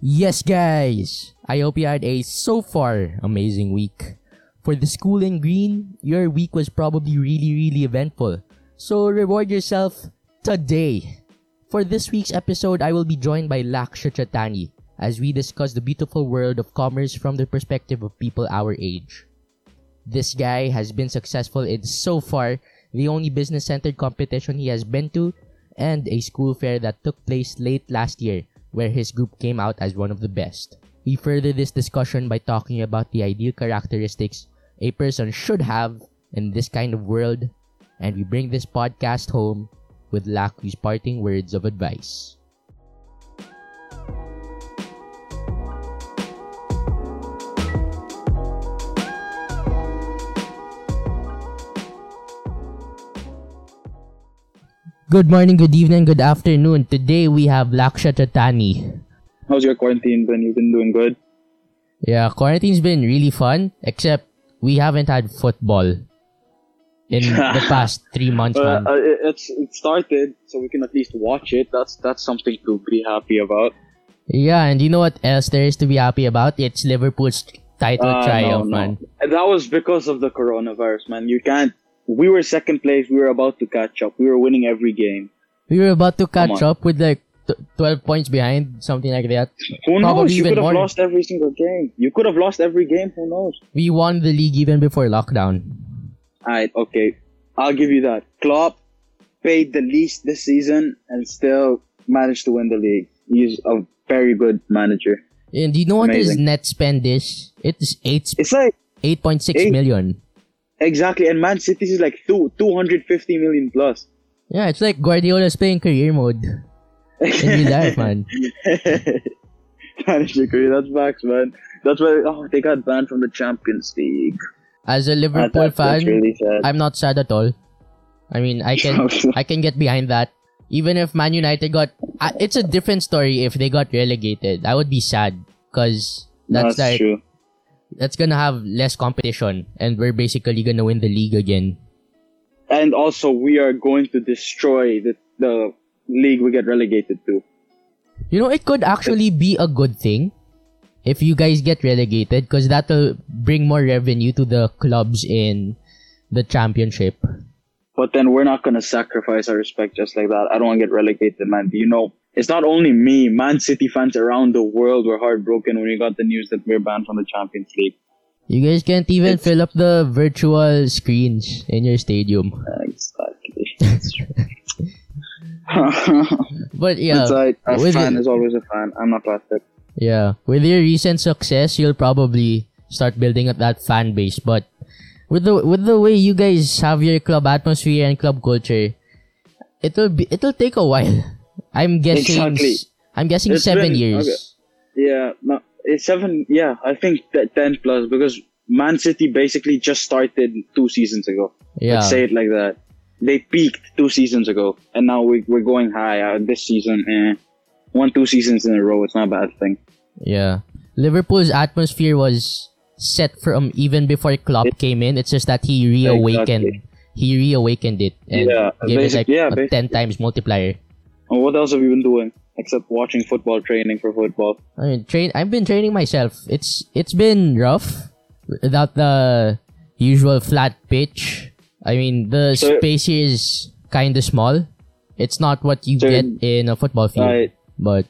Yes, guys! I hope you had a so far amazing week. For the school in green, your week was probably really, really eventful. So reward yourself today. For this week's episode, I will be joined by Lakshya Chhattani as we discuss the beautiful world of commerce from the perspective of people our age. This guy has been successful in so far the only business centered competition he has been to and a school fair that took place late last year where his group came out as one of the best. We further this discussion by talking about the ideal characteristics a person should have in this kind of world, and we bring this podcast home with Laku's parting words of advice. Good morning, good evening, good afternoon. Today we have Lakshya Chhattani. How's your quarantine been? You've been doing good? Yeah, quarantine's been really fun, except we haven't had football in the past three months, Uh, man. uh, it- it's it started, so we can at least watch it. That's that's something to be happy about. Yeah, and you know what else there is to be happy about? It's Liverpool's title Uh, triumph, no, no. man. That was because of the coronavirus, man. You can't. We were second place. We were about to catch up. We were winning every game. We were about to catch up with like t- 12 points behind, something like that. Who Probably knows? You could have more. lost every single game. You could have lost every game. Who knows? We won the league even before lockdown. Alright, okay. I'll give you that. Klopp paid the least this season and still managed to win the league. He's a very good manager. And do you know what his net spend is? It's eight It's like eight point six Eight- million. Exactly, and Man City is like two two hundred fifty million plus. Yeah, it's like Guardiola's playing career mode in real life, man. Manager career, that's facts, man. That's why oh they got banned from the Champions League. As a Liverpool that's fan, really. I'm not sad at all. I mean, I can I can get behind that. Even if Man United got, uh, it's a different story if they got relegated. I would be sad because that's, that's like true. That's gonna have less competition, and we're basically gonna win the league again. And also, we are going to destroy the the league we get relegated to. You know, it could actually be a good thing if you guys get relegated because that'll bring more revenue to the clubs in the championship. But then we're not gonna sacrifice our respect just like that. I don't want to get relegated, man. Do You know, it's not only me. Man City fans around the world were heartbroken when we got the news that we're banned from the Champions League. You guys can't even It's- fill up the virtual screens in your stadium. Exactly. But yeah, it's like a with fan it- is always a fan. I'm not plastic. Yeah, with your recent success, you'll probably start building up that fan base. But with the with the way you guys have your club atmosphere and club culture, it'll be it'll take a while. I'm guessing. Exactly. I'm guessing It's seven been- years. okay. Yeah, no, it's seven. Yeah, I think that ten plus because Man City basically just started two seasons ago. Yeah, Let's say it like that. They peaked two seasons ago, and now we, we're going high uh, this season. Eh, one, two seasons in a row. It's not a bad thing. yeah. Liverpool's atmosphere was set from even before Klopp It- came in. It's just that he reawakened. Exactly. He reawakened it and Yeah, gave it like yeah, a ten times multiplier. And what else have you been doing except watching football, training for football? I mean, train. I've been training myself. It's it's been rough without the usual flat pitch. I mean, the So- space here is kind of small. It's not what you So- get in a football field, Right. but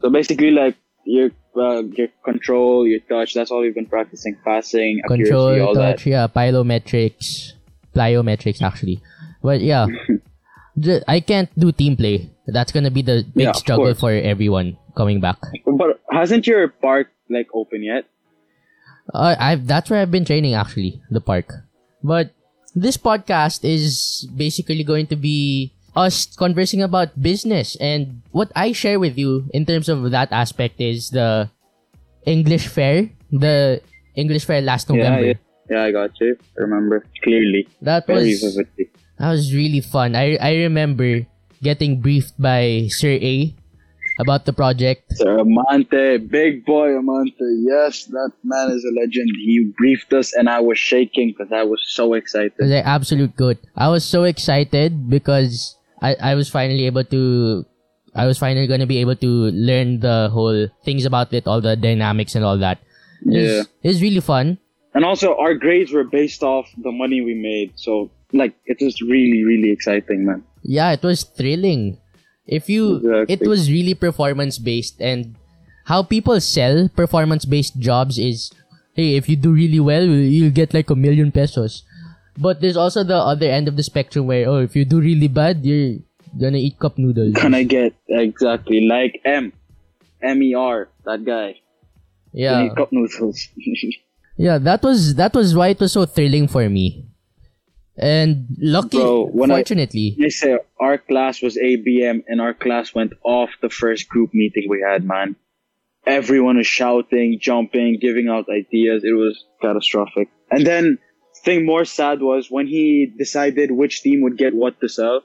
So basically, like your uh, your control, your touch. That's all you've been practicing. Passing, accuracy, control, all touch, that. yeah, plyometrics, plyometrics actually. But yeah, ju- I can't do team play. That's gonna be the big Yeah, struggle course. for everyone coming back. But hasn't your park like open yet? Uh, I've that's where I've been training actually, the park. But this podcast is basically going to be us conversing about business and what I share with you in terms of that aspect is the English fair, the English fair last November. Yeah, yeah, yeah. I got you. I remember clearly, That very was vividly. That was really fun. I I remember getting briefed by Sir A about the project. Sir Amante, big boy Amante. Yes, that man is a legend. He briefed us, and I was shaking because I was so excited. It was like absolute good. I was so excited because I, I was finally able to I was finally gonna be able to learn the whole things about it, all the dynamics and all that. Yeah. It was really fun. And also, our grades were based off the money we made. So, like, it was really, really exciting, man. Yeah, it was thrilling. If you, Exactly. it was really performance based, and how people sell performance based jobs is, hey, if you do really well, you'll get like a million pesos. But there's also the other end of the spectrum where, oh, if you do really bad, you're gonna eat cup noodles. I get exactly like M, M E R, that guy? Yeah, cup noodles. yeah. That was that was why it was so thrilling for me. And luckily, I- fortunately, they say our class was ABM, and our class went off the first group meeting we had, man. Everyone was shouting, jumping, giving out ideas. It was catastrophic. And then, thing more sad was when he decided which team would get what to sell,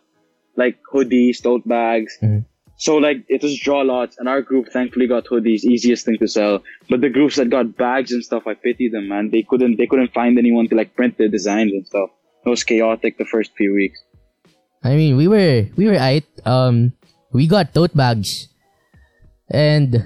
like hoodies, tote bags. Mhm. So like it was draw lots, and our group thankfully got hoodies, easiest thing to sell. But the groups that got bags and stuff, I pity them, man. They couldn't, they couldn't find anyone to like print their designs and stuff. It was chaotic the first few weeks. I mean, we were we were right. Um, we got tote bags, and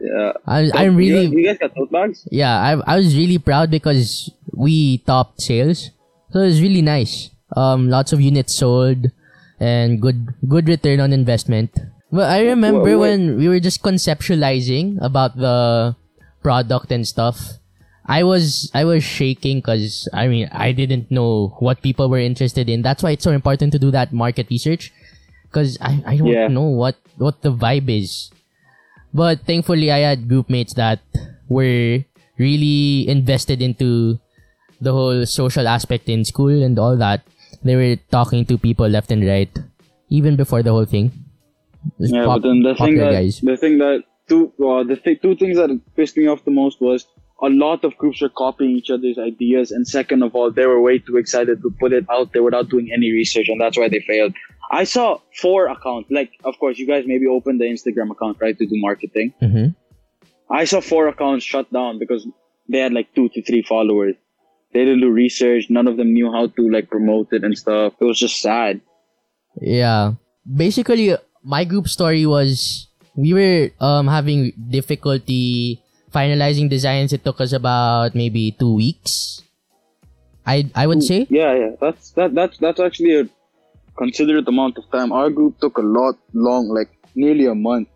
Yeah. I, So, I'm really You, you guys got tote bags? yeah. I I was really proud because we topped sales, so it was really nice. Um, lots of units sold, and good good return on investment. But I remember Wha- what- when we were just conceptualizing about the product and stuff. I was I was shaking because I mean I didn't know what people were interested in. That's why it's so important to do that market research because I, I don't Yeah. know what what the vibe is. But thankfully, I had group mates that were really invested into the whole social aspect in school and all that. They were talking to people left and right, even before the whole thing. Yeah, pop- but then the thing that guys. the thing that two uh, the th- two things that pissed me off the most was a lot of groups were copying each other's ideas, and second of all, they were way too excited to put it out there without doing any research, and that's why they failed. I saw four accounts. Like, of course, you guys maybe opened the Instagram account right to do marketing. Mhm. I saw four accounts shut down because they had like two to three followers. They didn't do research. None of them knew how to like promote it and stuff. It was just sad. Yeah. Basically, my group story was we were um having difficulty finalizing designs. It took us about maybe two weeks. I I would say. Yeah, yeah. That's that that's that's actually a considerate amount of time. Our group took a lot long, like nearly a month,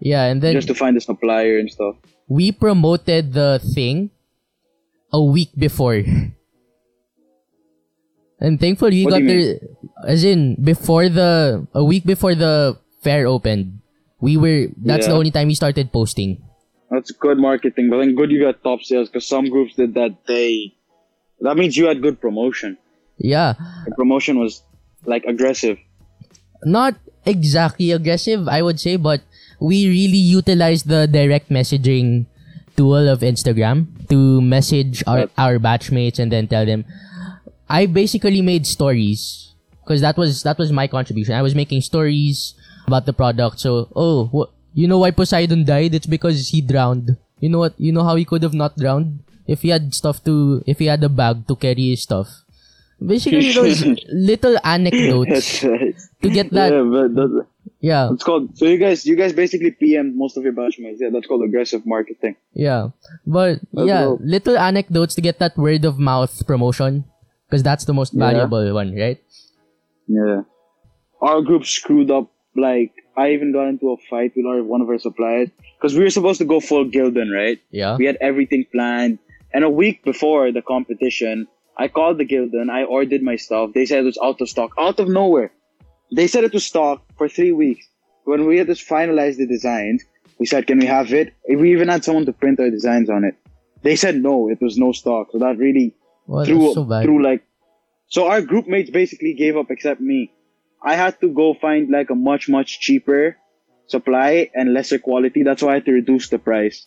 Yeah, and then just to find a supplier and stuff. we promoted the thing a week before. And thankfully we What got there as in before the a week before the fair opened. We were that's the only time we started posting. That's good marketing, but then good you got top sales because some groups did that They That means you had good promotion. Yeah. The promotion was like aggressive. Not exactly aggressive, I would say, but we really utilized the direct messaging tool of Instagram to message our, our batchmates and then tell them. I basically made stories because that was that was my contribution. I was making stories about the product. So, oh, wh- you know why Poseidon died? It's because he drowned. You know what? You know how he could have not drowned if he had stuff to if he had a bag to carry his stuff. Basically, those little anecdotes right. to get that. yeah, but Yeah, it's called. So you guys, you guys basically PM most of your batchmates. Yeah, that's called aggressive marketing. yeah. But That's yeah, little anecdotes to get that word of mouth promotion because that's the most Yeah. valuable one, right? Yeah. Our group screwed up. Like, I even got into a fight with our, one of our suppliers because we were supposed to go full Gildan, right? Yeah. We had everything planned. And a week before the competition, I called the Gildan. I ordered my stuff. They said it was out of stock, out of nowhere. They said it was stock for three weeks. When we had to finalize the designs, we said, "Can we have it?" We even had someone to print our designs on it. They said no, it was no stock. So that really Well, that's so through like so our group mates basically gave up except me i had to go find like a much much cheaper supply and lesser quality. That's why i had to reduce the price.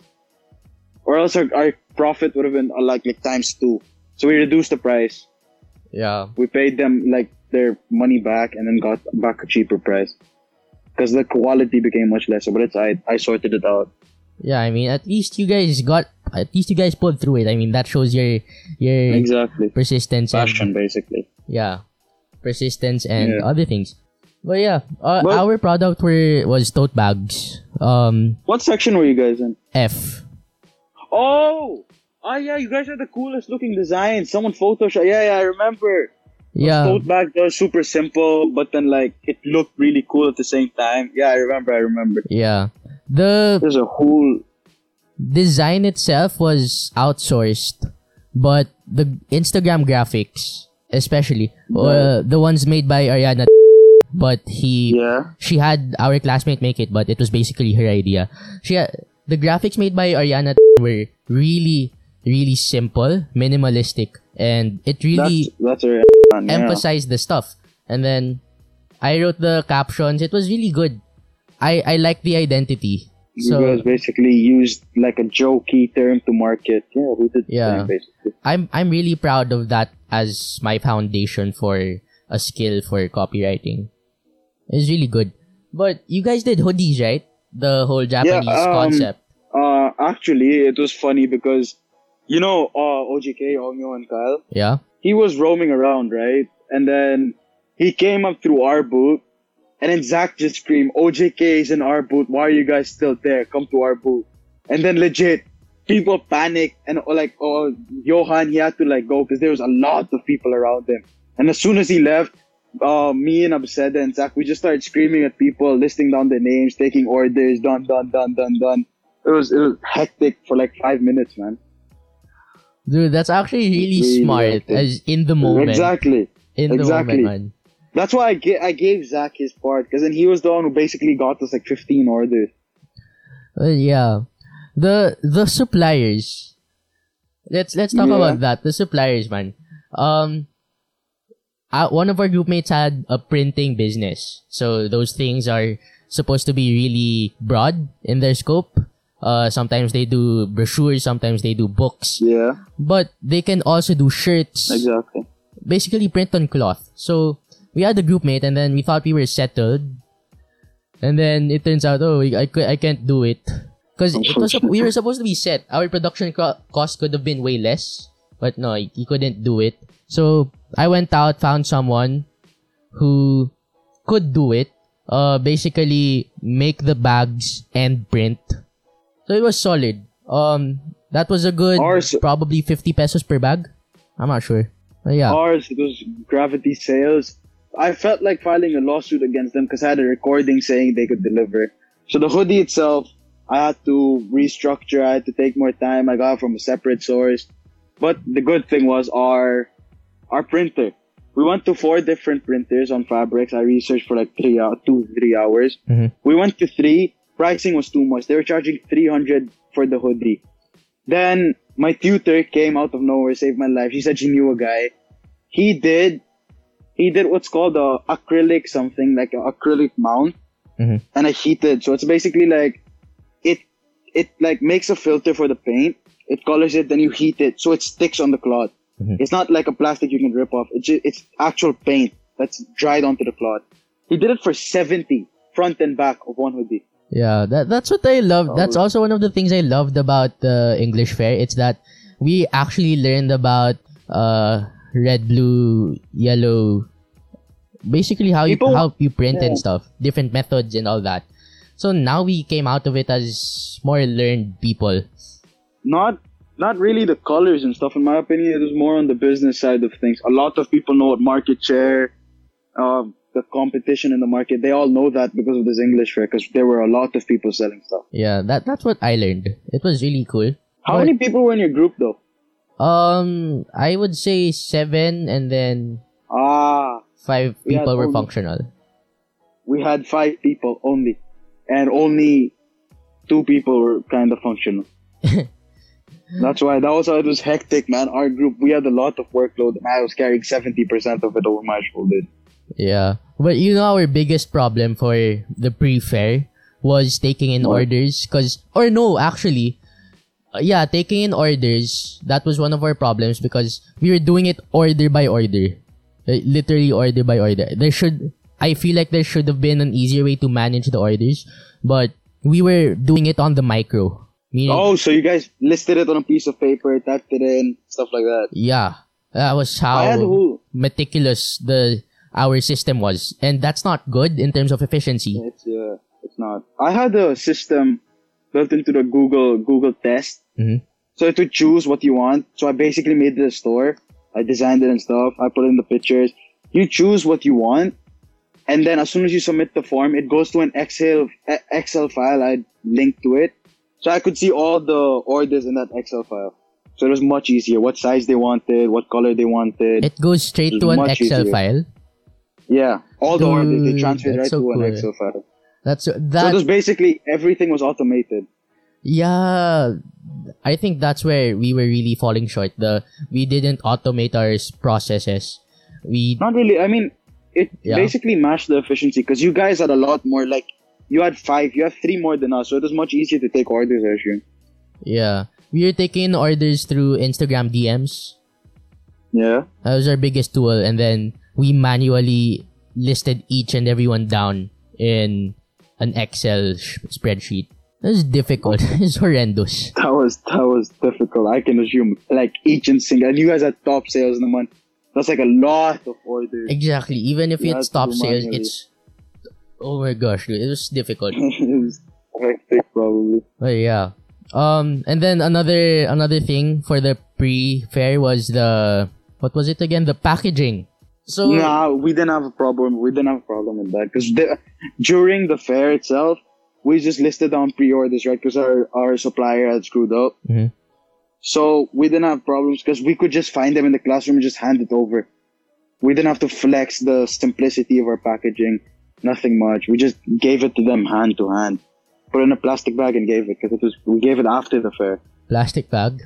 Or else our, our profit would have been uh, like like times two. So we reduced the price. Yeah. we paid them like their money back and then got back a cheaper price. Because the quality became much lesser but it's i i sorted it out. Yeah, I mean, at least you guys got, at least you guys pulled through it. I mean, that shows your, your exactly. persistence and, passion basically. Yeah, persistence and Yeah. other things. But yeah, uh, But- our product were was tote bags. Um, What section were you guys in? F. Oh! Oh yeah, you guys are the coolest looking design. Someone photoshopped. Yeah, yeah, I remember. Yeah, Tote bags are super simple, but then like it looked really cool at the same time. Yeah, I remember. I remember. yeah. The There's a whole. design itself was outsourced, but the Instagram graphics, especially uh, the ones made by Ariana, but he Yeah. she had our classmate make it, but it was basically her idea. She had, the graphics made by Ariana were really really simple, minimalistic, and it really That's that's a yeah. emphasized the stuff. And then I wrote the captions. It was really good. I I like the identity. You So guys basically used like a jokey term to market. Yeah, we did. Yeah. basically. I'm I'm really proud of that as my foundation for a skill for copywriting. It's really good. But you guys did hoodies, right? The whole Japanese um, concept. Uh, actually, it was funny because, you know, uh, OGK, Onyo and Kyle, Yeah. he was roaming around, right? And then he came up through our booth, and then Zach just screamed, OJK is in our booth. Why are you guys still there? Come to our booth. And then legit, people panicked, and like, oh, Johan, he had to like go because there was a lot of people around him. And as soon as he left, uh, me and Abseda and Zach, we just started screaming at people, listing down their names, taking orders, done, done, done, done, done. It was it was hectic for like five minutes, man. Dude, that's actually really Really smart as in the moment. Exactly. In the exactly. moment, man. That's why I, ga- I gave Zach his part because then he was the one who basically got us like 15 orders. Uh, yeah. The the suppliers. Let's let's talk Yeah. about that. The suppliers, man. Um uh, one of our groupmates had a printing business. So those things are supposed to be really broad in their scope. Uh sometimes they do brochures, sometimes they do books. Yeah, But they can also do shirts. exactly. basically print on cloth. So we had a groupmate, and then we thought we were settled, and then it turns out, oh, I I can't do it because it was we were supposed to be set. Our production co- cost could have been way less, but no, he couldn't do it. So I went out, found someone who could do it. Uh, basically make the bags and print. So it was solid. Um, that was a good Ours- probably fifty pesos per bag. I'm not sure. But yeah. Ours, it was Gravity Sales. I felt like filing a lawsuit against them because I had a recording saying they could deliver. So the hoodie itself, I had to restructure. I had to take more time. I got it from a separate source. But the good thing was our our printer. We went to four different printers on fabrics. I researched for like three hours, two three hours. Mhm. We went to three. Pricing was too much. They were charging three hundred for the hoodie. Then my tutor came out of nowhere, saved my life. She said she knew a guy. He did, he did what's called a acrylic something like an acrylic mount, Mhm. and I heated. So it's basically like it like makes a filter for the paint. It colors it, then you heat it, so it sticks on the cloth. Mhm. It's not like a plastic you can rip off. It's ju- it's actual paint that's dried onto the cloth. He did it for seventy front and back of one hoodie. Yeah, that that's what I love. Oh. That's also one of the things I loved about the English fair. It's that we actually learned about uh red, blue, yellow, basically how you how you print and stuff, different methods and all that. So now we came out of it as more learned people. not not really the colors and stuff. In my opinion, it was more on the business side of things. A lot of people know what market share, um, the competition in the market. They all know that because of this English fair, because there were a lot of people selling stuff. Yeah, that that's what I learned. It was really cool. How But- many people were in your group though? Um, I would say seven, and then Ah, five We people were only- functional. we had five people only, and only two people were kind of functional. That's why that was how it was hectic, man. Our group, we had a lot of workload, and I was carrying seventy percent of it over my shoulder. Yeah. But you know our biggest problem for the pre-fair was taking in What? orders cuz or no, actually uh, yeah, taking in orders, that was one of our problems because we were doing it order by order. Literally order by order. There should I feel like there should have been an easier way to manage the orders, but we were doing it on the micro. Meaning, Oh, so you guys listed it on a piece of paper, typed it in, stuff like that. yeah. That was how meticulous the our system was, and that's not good in terms of efficiency. It's uh, it's not. I had a system built into the Google Google test, Mhm. so to choose what you want. So I basically made a store. I designed it and stuff. I put in the pictures. You choose what you want, and then as soon as you submit the form, it goes to an Excel Excel file. I linked to it, so I could see all the orders in that Excel file. So it was much easier. What size they wanted, what color they wanted. It goes straight It's to an Excel easier. file. yeah, all the orders they transferred right so to an cool. Excel file. That's that. So it was basically everything was automated. yeah, I think that's where we were really falling short. The we didn't automate our processes. We Not really. I mean, it Yeah. basically matched the efficiency because you guys had a lot more. Like you had five, you have three more than us, so it was much easier to take orders. I assume. yeah we were taking orders through Instagram DMs. Yeah. That was our biggest tool, and then we manually listed each and everyone down in an Excel sh- spreadsheet. It was difficult. it's horrendous. That was that was difficult. I can assume like each and single. And you guys had top sales in the month. That's like a lot of orders. Exactly. Even if it's top sales, it's oh my gosh, dude, it was difficult. it was hectic, probably. But yeah. Um, and then another another thing for the pre-fair was the what was it again? The packaging. So Nah, we didn't have a problem. We didn't have a problem with that because during the fair itself, we just listed down pre-orders, right? Because our our supplier had screwed up. Mhm. So we didn't have problems because we could just find them in the classroom and just hand it over. We didn't have to flex the simplicity of our packaging. Nothing much. We just gave it to them hand to hand. Put it in a plastic bag and gave it because it was we gave it after the fair. plastic bag.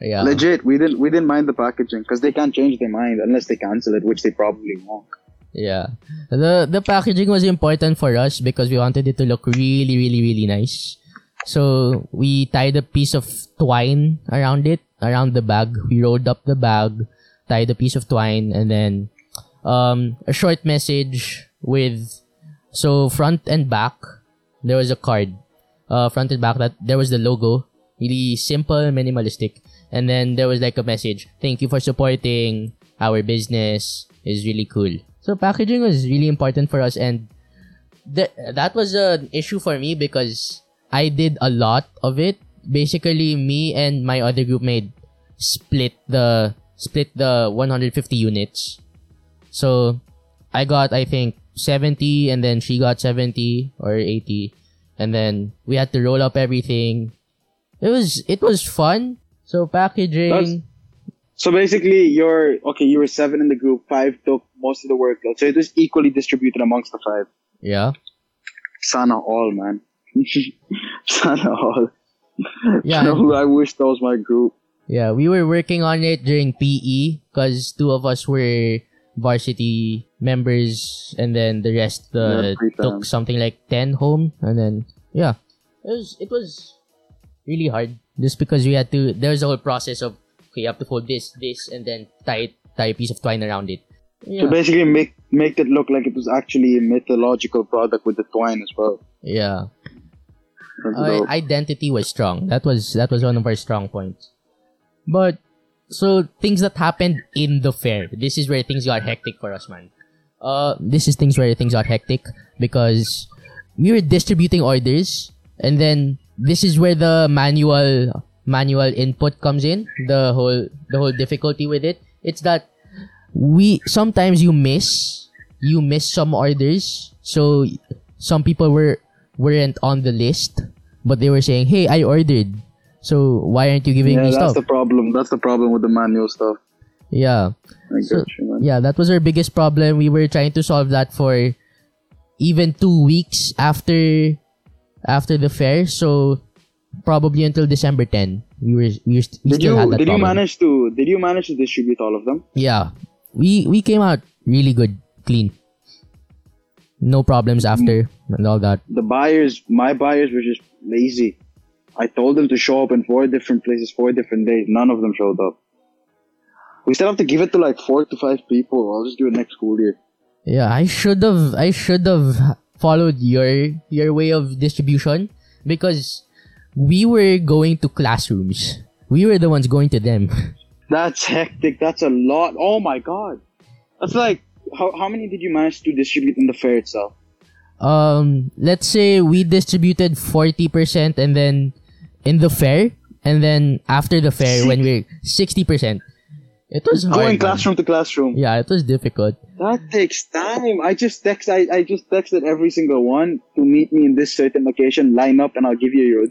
Yeah. Legit, we didn't we didn't mind the packaging because they can't change their mind unless they cancel it, which they probably won't. Yeah. The the packaging was important for us because we wanted it to look really, really, really nice. So we tied a piece of twine around it, around the bag. We rolled up the bag, tied a piece of twine, and then um, a short message with so front and back there was a card. Uh, front and back that there was the logo, really simple, minimalistic, and then there was like a message. Thank you for supporting our business. is really cool. So packaging was really important for us, and th- that was an issue for me because I did a lot of it. Basically, me and my other group made split the split the 150 units. So I got I think 70 and then she got 70 or 80 and then we had to roll up everything. It was it was fun. So packaging That's- So basically, you're okay. You were seven in the group. Five took most of the workload, so it was equally distributed amongst the five. yeah. Sana all, man. Sana all. Yeah. No, I wish that was my group. Yeah, we were working on it during PE because two of us were varsity members and then the rest uh, Yeah, took something like 10 home and then yeah it was it was really hard just because we had to there's a whole process of okay you have to fold this this and then tie it, tie a piece of twine around it yeah So basically, make make it look like it was actually a mythological product with the twine as well. yeah Identity was strong. That was that was one of our strong points. But so things that happened in the fair. This is where things got hectic for us, man. Uh, this is things where things got hectic because we were distributing orders, and then this is where the manual manual input comes in. The whole the whole difficulty with it. It's that we sometimes you miss you miss some orders. So some people were weren't on the list, but they were saying, "Hey, I ordered." So why aren't you giving yeah, me that's stuff? That's the problem. That's the problem with the manual stuff. yeah, So- you, yeah, that was our biggest problem. We were trying to solve that for even two weeks after after the fair. So probably until December 10, we were we, were, we Did still you had that did you manage to did you manage to distribute all of them? Yeah, we we came out really good, clean. No problems after mm. and all that. the buyers, my buyers were just lazy. I told them to show up in four different places, four different days. None of them showed up. We still have to give it to like four to five people. I'll just do it next school year. Yeah, I should have I should have followed your your way of distribution because we were going to classrooms. We were the ones going to them. That's hectic. That's a lot. Oh my god. That's like how, how many did you manage to distribute in the fair itself? Um, let's say we distributed 40% and then in the fair, and then after the fair, when we're 60%, it was hard. Going man. classroom to classroom. Yeah, it was difficult. That takes time. I just text. I, I just texted every single one to meet me in this certain location. Line up, and I'll give you your.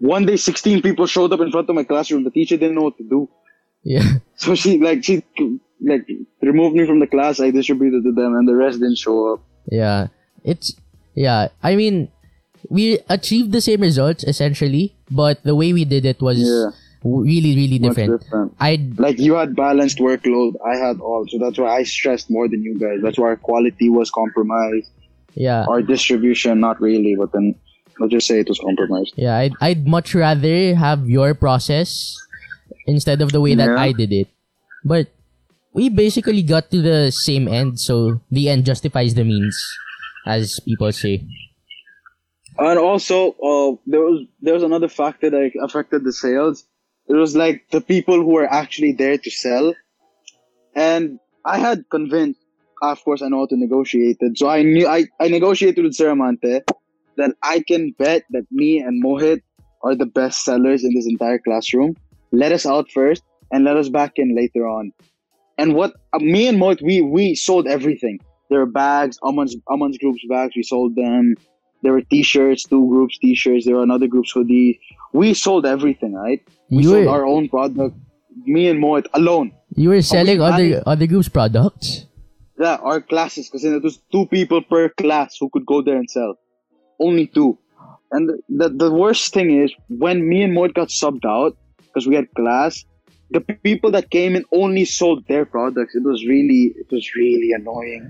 One day, sixteen people showed up in front of my classroom. The teacher didn't know what to do, Yeah. so she like she like removed me from the class. I distributed to them, and the rest didn't show up. Yeah. It's yeah, I mean we achieved the same results essentially, but the way we did it was Yeah. really really different. different. I Like you had balanced workload, I had all, so that's why I stressed more than you guys. That's why our quality was compromised. yeah. Our distribution, not really, but then I'll just say it was compromised. Yeah, I'd, I'd much rather have your process instead of the way that Yeah. I did it. But we basically got to the same end, so the end justifies the means, as people say. And also, uh, there was there was another factor that affected the sales. It was like the people who were actually there to sell, and I had convinced. Of course, I know how to negotiate it, so I knew I, I negotiated with Sir Amante that I can bet that me and Mohit are the best sellers in this entire classroom. Let us out first, and let us back in later on. And what uh, me and Mohit we we sold everything. There were bags, Aman's Aman's group's bags. We sold them. There were T-shirts, two groups T-shirts. There were another group's hoodies. We sold everything, right? We You sold were our own product. Me and Mohit alone. you were selling we other other groups' products. Yeah, our classes, because it was two people per class who could go there and sell. Only two. And the the worst thing is when me and Mohit got subbed out because we had class, the people that came in only sold their products. It was really, it was really annoying.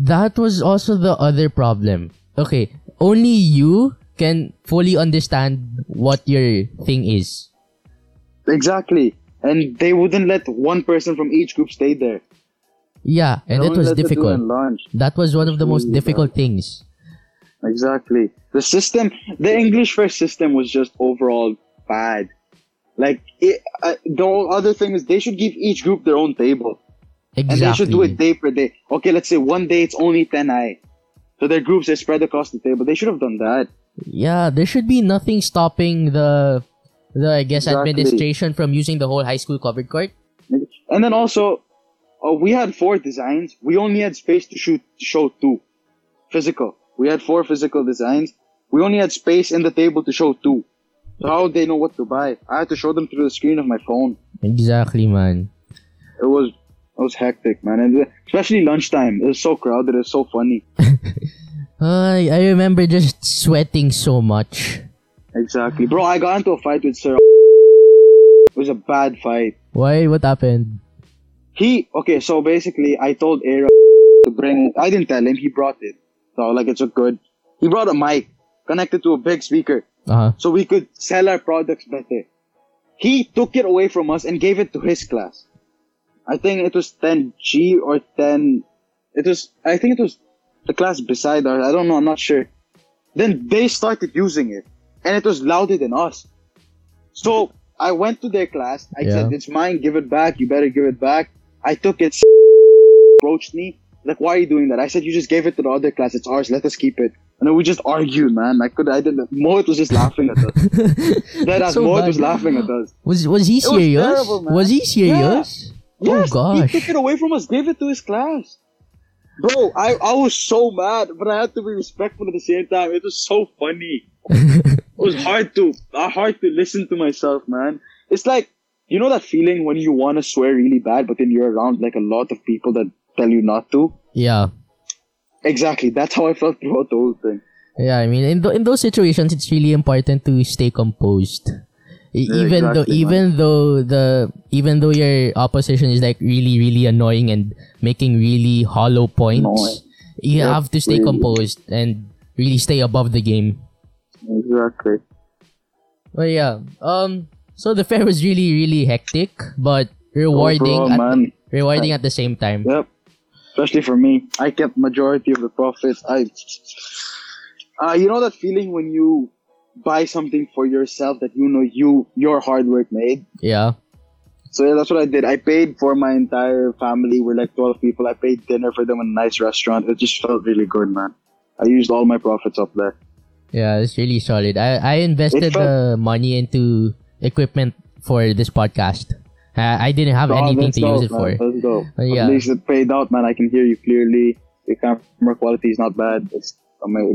That was also the other problem. Okay, only you can fully understand what your thing is. Exactly. And they wouldn't let one person from each group stay there. Yeah, and it was let them do it difficult. That was one of the most difficult things. Exactly. The system, the English first system was just overall bad. Like, it, uh, the other thing is they should give each group their own table. Exactly. And they should do it day per day. Okay, let's say one day it's only 10 I. So their groups are spread across the table. They should have done that. Yeah, there should be nothing stopping the the I guess Exactly. administration from using the whole high school covered court. And then also, uh, we had four designs. We only had space to shoot, to show two. Physical. We had four physical designs. We only had space in the table to show two. So how would they know what to buy? I had to show them through the screen of my phone. Exactly, man. It was, it was hectic, man. And especially lunchtime. It was so crowded. It was so funny. I I remember just sweating so much. Exactly. Bro, I got into a fight with Sir. It was a bad fight. Why? What happened? He okay, so basically I told Aaron to bring I didn't tell him, he brought it. So like it's a good he brought a mic connected to a big speaker Uh huh. so we could sell our products better. He took it away from us and gave it to his class. I think it was 10G or 10 it was I think it was the class beside ours. I don't know, I'm not sure. Then they started using it and it was louder than us. So I went to their class. I Yeah. said, It's mine, give it back. You better give it back. I took it, approached me. Like, why are you doing that? I said, You just gave it to the other class. It's ours. Let us keep it. And then we just argued, man. I could, I didn't. Mohit was just laughing at us. That That's ass so bad. was laughing at us. Was was he was serious? terrible, man. was he serious? Yes, oh he took it away from us, gave it to his class. Bro, I, I was so mad, but I had to be respectful at the same time. It was so funny. it was hard to uh, hard to listen to myself, man. It's like you know that feeling when you want to swear really bad, but then you're around like a lot of people that tell you not to. yeah. Exactly, that's how I felt throughout the whole thing. Yeah, I mean, in th- in those situations, it's really important to stay composed. Yeah, even though, exactly, even though the, even though your opposition is like really, really annoying and making really hollow points, you Yep, have to stay really. composed and really stay above the game. Exactly. But yeah, um, so the fair was really, really hectic, but rewarding, Overall, at, man. rewarding at the same time. Yep. Especially for me, I kept majority of the profits. I, uh, you know that feeling when you buy something for yourself that you know you your hard work made. Yeah, So yeah, that's what I did. I paid for my entire family. We're like 12 people. I paid dinner for them in a nice restaurant. It just felt really good, man. I used all my profits up there. Yeah, it's really solid. I, I invested felt- the money into equipment for this podcast. Uh, I didn't have Oh, anything to go, use it man. for. Let's go. Uh, yeah. At least it paid out, man. I can hear you clearly. The camera quality is not bad. It's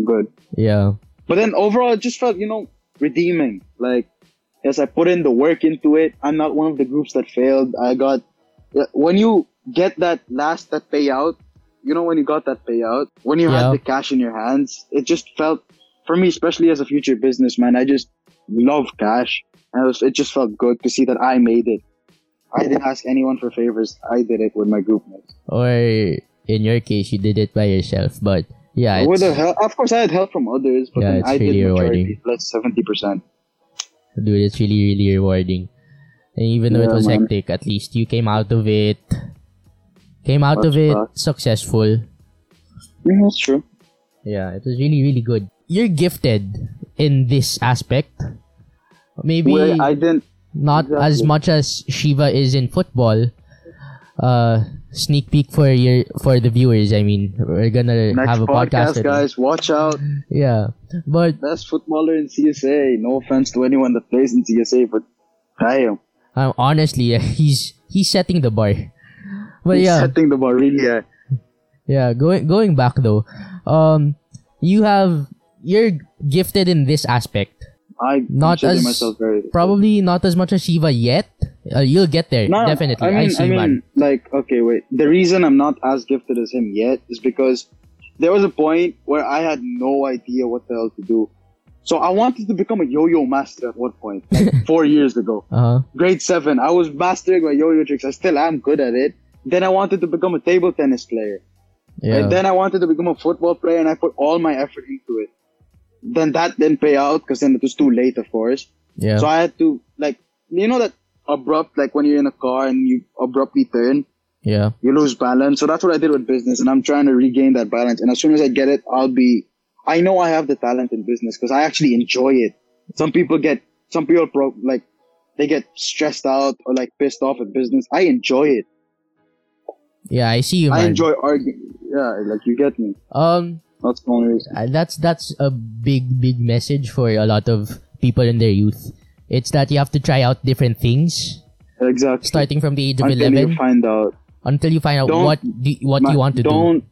good. Yeah. But then overall, it just felt, you know, redeeming. Like, yes, I put in the work into it. I'm not one of the groups that failed. I got, when you get that last, that payout, you know, when you got that payout, when you Yeah. had the cash in your hands, it just felt, for me, especially as a future businessman, I just love cash. And it, was, it just felt good to see that I made it. I didn't ask anyone for favors. I did it with my group mates. Or in your case, you did it by yourself. But yeah, With the help, of course, I had help from others, but Yeah, I really did rewarding. majority, let's seventy percent. dude, it's really, really rewarding. And even though it was man. hectic, at least you came out of it. Came out of it successful. Yeah, that's true. Yeah, it was really, really good. You're gifted in this aspect. Maybe Where I didn't. not as much as Shiva is in football. Uh, sneak peek for your for the viewers. I mean, we're gonna Next have a podcast, podcast, guys. Watch out. Yeah, but Best footballer in CSA. No offense to anyone that plays in CSA, but damn, um, honestly, he's he's setting the bar. But he's yeah, setting the bar really high. yeah. Going going back though, um, you have you're gifted in this aspect. I Not consider as- myself very Probably not as much as Shiva yet. Uh, you'll get there No, definitely. I mean, see, I mean, man. like, okay, wait. The reason I'm not as gifted as him yet is because there was a point where I had no idea what the hell to do. So I wanted to become a yo-yo master at one point, like four years ago. Uh huh. grade seven, I was mastering my yo-yo tricks. I still am good at it. Then I wanted to become a table tennis player. Yeah. And then I wanted to become a football player, and I put all my effort into it. Then that didn't pay out because then it was too late, of course. yeah. So I had to like, you know that abrupt, like when you're in a car and you abruptly turn, yeah. you lose balance. So that's what I did with business, and I'm trying to regain that balance. And as soon as I get it, I'll be. I know I have the talent in business because I actually enjoy it. Some people get, some people pro, like, they get stressed out or like pissed off at business. I enjoy it. Yeah, I see you, man. I enjoy arguing. Yeah, like you get me. um, That's the only reason. uh, that's that's a big big message for a lot of people in their youth. It's that you have to try out different things, Exactly. starting from the age of Until eleven you find out. until you find out Don't- what do, what Ma- you want to do. don't,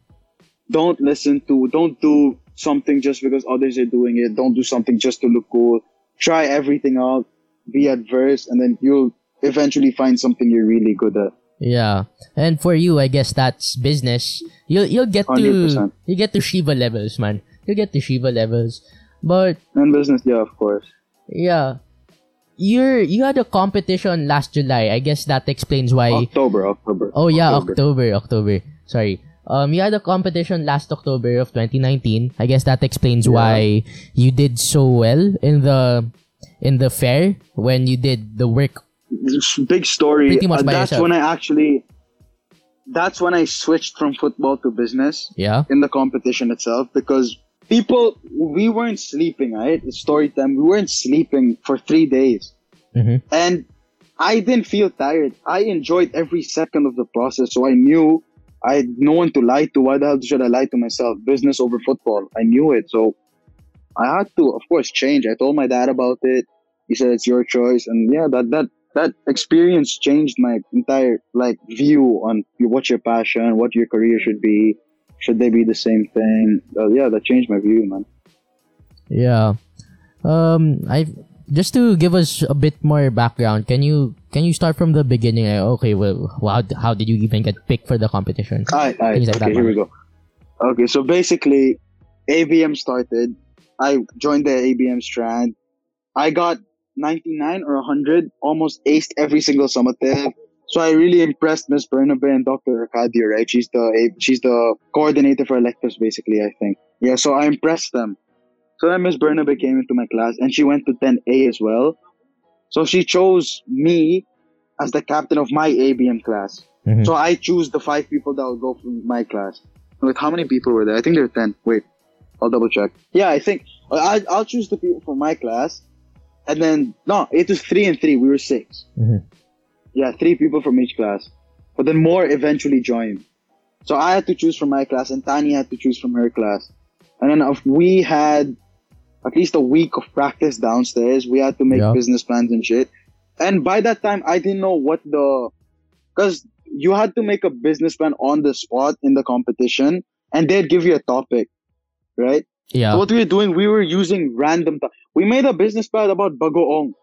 Don't listen to. Don't do something just because others are doing it. Don't do something just to look cool. Try everything out. Be adverse, and then you'll eventually find something you're really good at. Yeah, and for you, I guess that's business. You'll you'll get to 100%. you get to Shiva levels, man. You get to Shiva levels, but And business, yeah, of course. yeah, you're you had a competition last July. I guess that explains why. October, October. Oh yeah, October. October, October. Sorry. Um, you had a competition last October of 2019. I guess that explains Yeah. why you did so well in the in the fair when you did the work. Big story. Uh, that's yourself. when I actually. That's when I switched from football to business Yeah. in the competition itself because people we weren't sleeping. Right, it's story time. We weren't sleeping for three days. Mm-hmm. and I didn't feel tired. I enjoyed every second of the process, so I knew I had no one to lie to. Why the hell should I lie to myself? Business over football. I knew it, so I had to, of course, change. I told my dad about it. He said it's your choice, and yeah, that that that experience changed my entire like view on what your passion, what your career should be. Should they be the same thing? Uh, yeah, that changed my view, man. Yeah. Um, I just to give us a bit more background. Can you can you start from the beginning? Like, okay, well, how how did you even get picked for the competition? Alright, alright. Like okay, here we go. Okay, so basically, ABM started. I joined the ABM strand. I got 99 or 100, almost aced every single summative. So I really impressed Miss Bernabe and Dr. Arcadio, right? She's the she's the coordinator for electives, basically. I think. Yeah, so I impressed them. So then Miss Bernabe came into my class, and she went to 10A as well. So she chose me as the captain of my ABM class. Mhm. So I choose the five people that will go from my class. With how many people were there? I think there were ten. Wait, I'll double check. Yeah, I think I I'll choose the people from my class, and then no, it was three and three. We were 6 Mhm. Yeah, three people from each class. But then more eventually joined. So I had to choose from my class and Tani had to choose from her class. And then if we had at least a week of practice downstairs. We had to make Yeah. business plans and shit. And by that time, I didn't know what the, cause you had to make a business plan on the spot in the competition and they'd give you a topic, right? Yeah. So what we were doing, we were using random, to- we made a business plan about bagoong,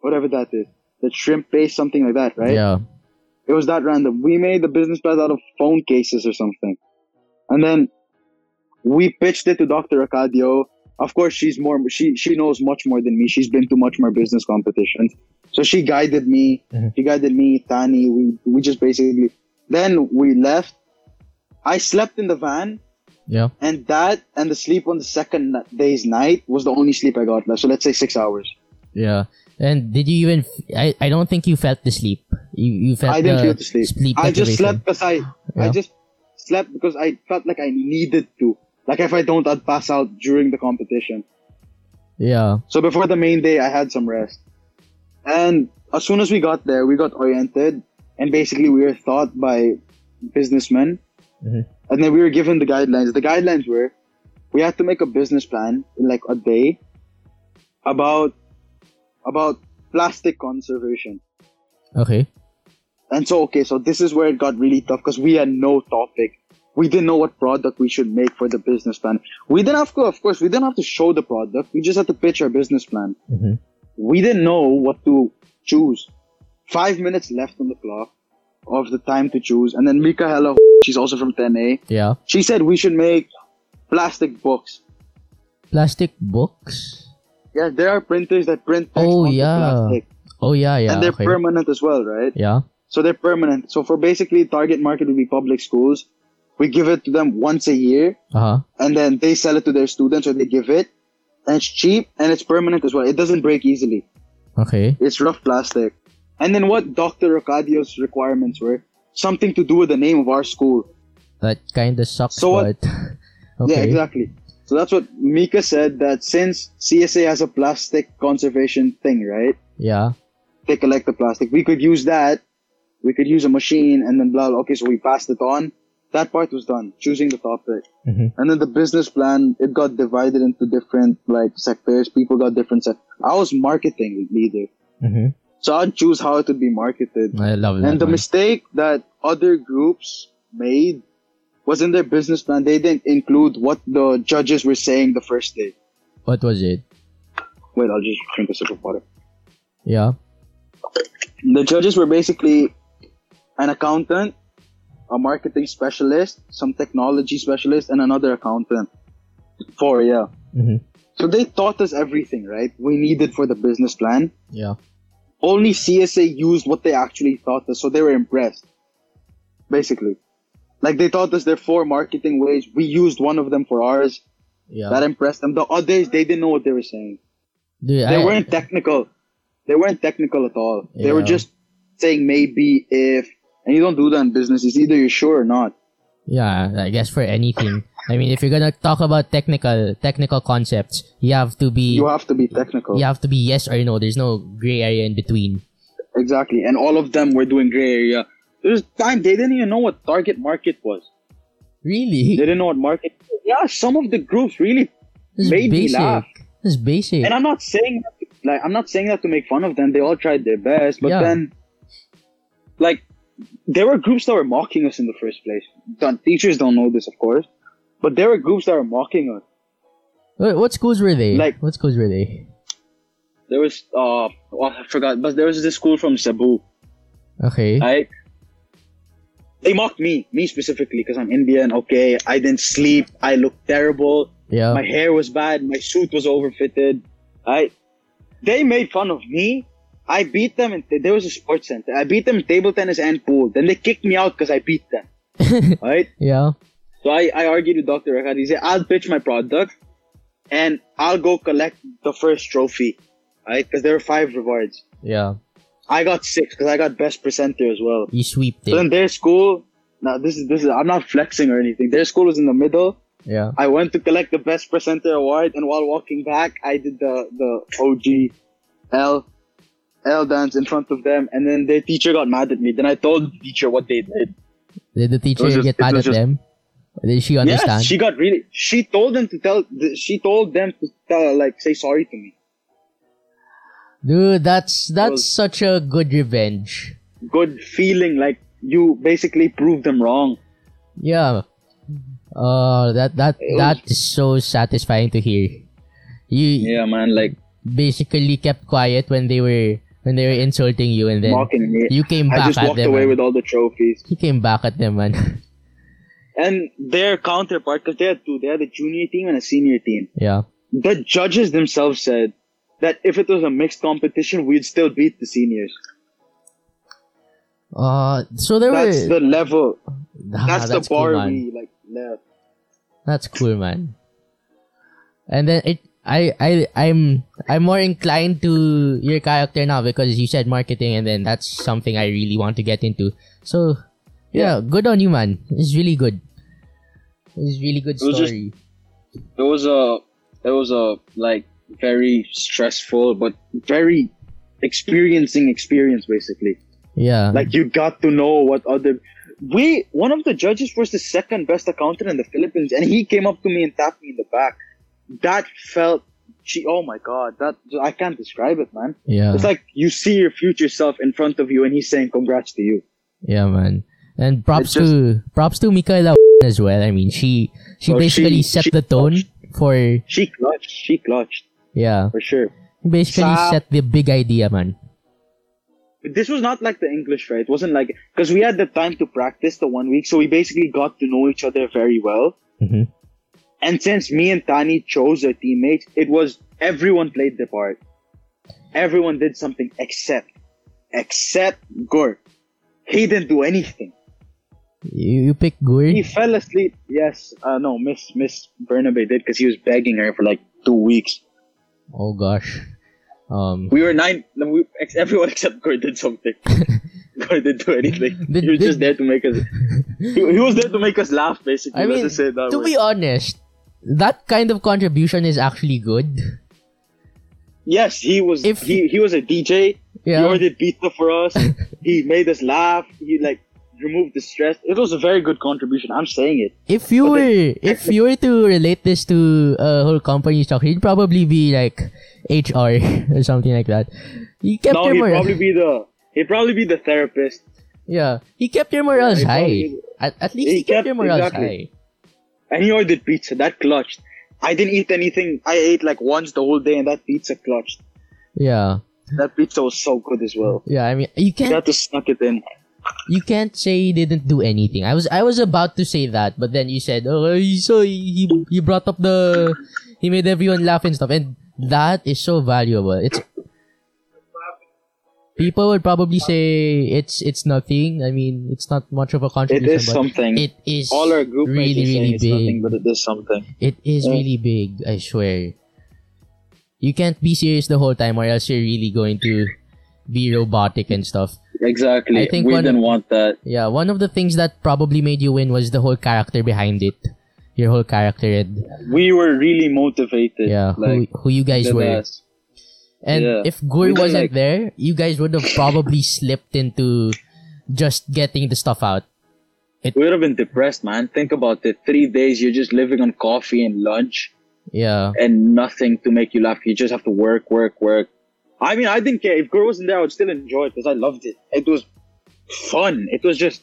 whatever that is. The shrimp paste, something like that, right? Yeah. It was that random. We made the business plan out of phone cases or something. And then we pitched it to Dr. Acadio. Of course, she's more, she, she knows much more than me. She's been to much more business competitions. So she guided me. Mhm. She guided me, Tani. We, we just basically, then we left. I slept in the van Yeah. and that and the sleep on the second day's night was the only sleep I got left. So let's say six hours. Yeah. And did you even? f- I I don't think you felt the sleep. You you felt I didn't the feel to sleep. sleep I just slept because I, I just slept because I felt like I needed to. Like if I don't, I'd pass out during the competition. Yeah. So before the main day, I had some rest. And as soon as we got there, we got oriented, and basically we were taught by businessmen, Mhm. And then we were given the guidelines. The guidelines were, we had to make a business plan in like a day about about plastic conservation. Okay. And so, okay, so this is where it got really tough because we had no topic. We didn't know what product we should make for the business plan. We didn't have to, of course, we didn't have to show the product. We just had to pitch our business plan. Mhm. We didn't know what to choose. Five minutes left on the clock of the time to choose. And then Mika Mikaela, she's also from 10A, Yeah. she said we should make plastic books. Plastic books. Yeah, there are printers that print text Oh, yeah. plastic. Oh yeah, yeah. and they're okay. permanent as well, right? Yeah. So they're permanent. So for basically target market would be public schools. We give it to them once a year Uh huh. and then they sell it to their students or they give it. And it's cheap and it's permanent as well. It doesn't break easily. Okay. It's rough plastic. And then what Dr. Rocadio's requirements were something to do with the name of our school. That kind of sucks. So what- but okay. Yeah, exactly. So that's what Mika said that since CSA has a plastic conservation thing, right? Yeah. They collect the plastic. We could use that. We could use a machine and then blah, blah. Okay, so we passed it on. That part was done, choosing the topic. Mhm. And then the business plan, it got divided into different like sectors. People got different sec- I was marketing leader. Mhm. So I'd choose how it would be marketed. I love that. And the one. mistake that other groups made was in their business plan, they didn't include what the judges were saying the first day. what was it? Wait, I'll just drink a sip of water. Yeah. The judges were basically an accountant, a marketing specialist, some technology specialist, and another accountant. Four, yeah. Mhm. So they taught us everything, right? We needed for the business plan. Yeah. Only CSA used what they actually taught us, so they were impressed. Basically. Like they taught us their four marketing ways. We used one of them for ours. Yeah. That impressed them. The others, they didn't know what they were saying. Dude, They I- weren't technical. They weren't technical at all. They were just saying maybe if, and you don't do that in business. It's either you're sure or not. Yeah, I guess for anything. I mean, if you're gonna talk about technical technical concepts, you have to be You have to be technical. you have to be yes or no. There's no gray area in between. Exactly. And all of them were doing gray area. There's time they didn't even know what target market was. Really? They didn't know what market. Yeah, some of the groups really This is made me laugh. This is basic. And I'm not saying that, like I'm not saying that to make fun of them. They all tried their best, but Yeah. then like there were groups that were mocking us in the first place. The teachers don't know this, of course, but there were groups that were mocking us. What, what schools were they? Like- what schools were they? There was uh, oh, I forgot, but there was this school from Cebu, Okay. right? They mocked me, me specifically, because I'm Indian. Okay, I didn't sleep. I looked terrible. yeah. My hair was bad. My suit was overfitted. I, they made fun of me. I beat them. In, there was a sports center. I beat them in table tennis and pool. Then they kicked me out because I beat them. right? yeah. So I, I argued with Dr. Rakat. He said, I'll pitch my product and I'll go collect the first trophy. Right? Because there were five rewards. Yeah. I got six because I got best presenter as well. You sweep So it. in their school, now this is this is I'm not flexing or anything. Their school was in the middle. Yeah. I went to collect the best presenter award, and while walking back, I did the the OG L, L dance in front of them, and then their teacher got mad at me. Then I told the teacher what they did. Did the teacher was just- get mad at just- them? Did she understand? Yes, she got really. She told them to tell. She told them to tell, like, say sorry to me. Dude, that's that's was- such a good revenge. Good feeling, like you basically proved them wrong. Yeah. Uh that that It that is so satisfying to hear. You Yeah, man, like basically kept quiet when they were when they were insulting you and then you came I back just at walked them. away man. with all the trophies. you came back at them, man. And their counterpart, because they had two, they had a junior team and a senior team. yeah. The judges themselves said that if it was a mixed competition, we'd still beat the seniors. Uh so there That's were the level. Ah, That's, the bar man. we like left. That's cool, man. And then it, I, I, I'm, I'm more inclined to your character now because you said marketing, and then that's something I really want to get into. So, yeah, good on you, man. It's really good. It's really good It was just- story. It was a, it was a like very stressful but very experiencing experience basically. yeah, Like you got to know what other. We one of the judges was the second best accountant in the Philippines, and he came up to me and tapped me in the back. That felt, gee, oh my god, that I can't describe it, man. yeah, It's like you see your future self in front of you, and he's saying congrats to you. yeah, man. And props It's to props to Michaela as well. I mean, she she Oh, basically she- set she the tone for She clutched, she clutched yeah, for sure. basically Sa- set the big idea, man. This was not like the English, right? It wasn't like because we had the time to practice the one week, so we basically got to know each other very well. hmm And since me and Tani chose our teammates, it was everyone played their part. Everyone did something except, except Gore. He didn't do anything. You, you pick Guri. He fell asleep. Yes, uh, no, Miss Miss Bernabe did because he was begging her for like two weeks. Oh gosh. Um. We were nine. We, ex- everyone except Gore did something. Gore didn't do anything. Did- he was did- just there to make us. He, he was there to make us laugh, basically. I mean, just say that to way. be honest, that kind of contribution is actually good. yes, he was. If- he he was a DJ. He Yeah. ordered pizza for us. he made us laugh. He like removed the stress. It was a very good contribution. I'm saying it. If you But were then- if you were to relate this to a whole company structure, you'd probably be like HR or something like that. He kept no, your he'd morale. probably be the. He'd probably be the therapist. yeah, he kept your morals he'd high. At, at least he, He kept, kept- your morals exactly. high. And he ordered pizza. That clutched. I didn't eat anything. I ate like once the whole day, and that pizza clutched. Yeah, That pizza was so good as well. yeah. I mean, you You can't had to snuck it in. You can't say he didn't do anything. I was I was about to say that, but then you said, "Oh, he- so he he brought up the he made everyone laugh and stuff," and that is so valuable. It's people would probably say it's it's nothing. I mean, it's not much of a It contribution, is but something. it is All our group really really it's nothing, big. but it is something. It is Yeah. really big. I swear. You can't be serious the whole time, or else you're really going to be robotic and stuff. Exactly. I think we didn't want that. Yeah, one of the things that probably made you win was the whole character behind it. Your whole character and We were really motivated. yeah, Like, who who you guys were. best. And yeah. if Gur wasn't like- there, you guys would have probably slipped into just getting the stuff out. We would have been depressed, man. Think about it. Three days, you're just living on coffee and lunch Yeah. and nothing to make you laugh. You just have to work, work, work. I mean, I didn't care. If girl wasn't there, I would still enjoy it because I loved it. It was fun. It was just,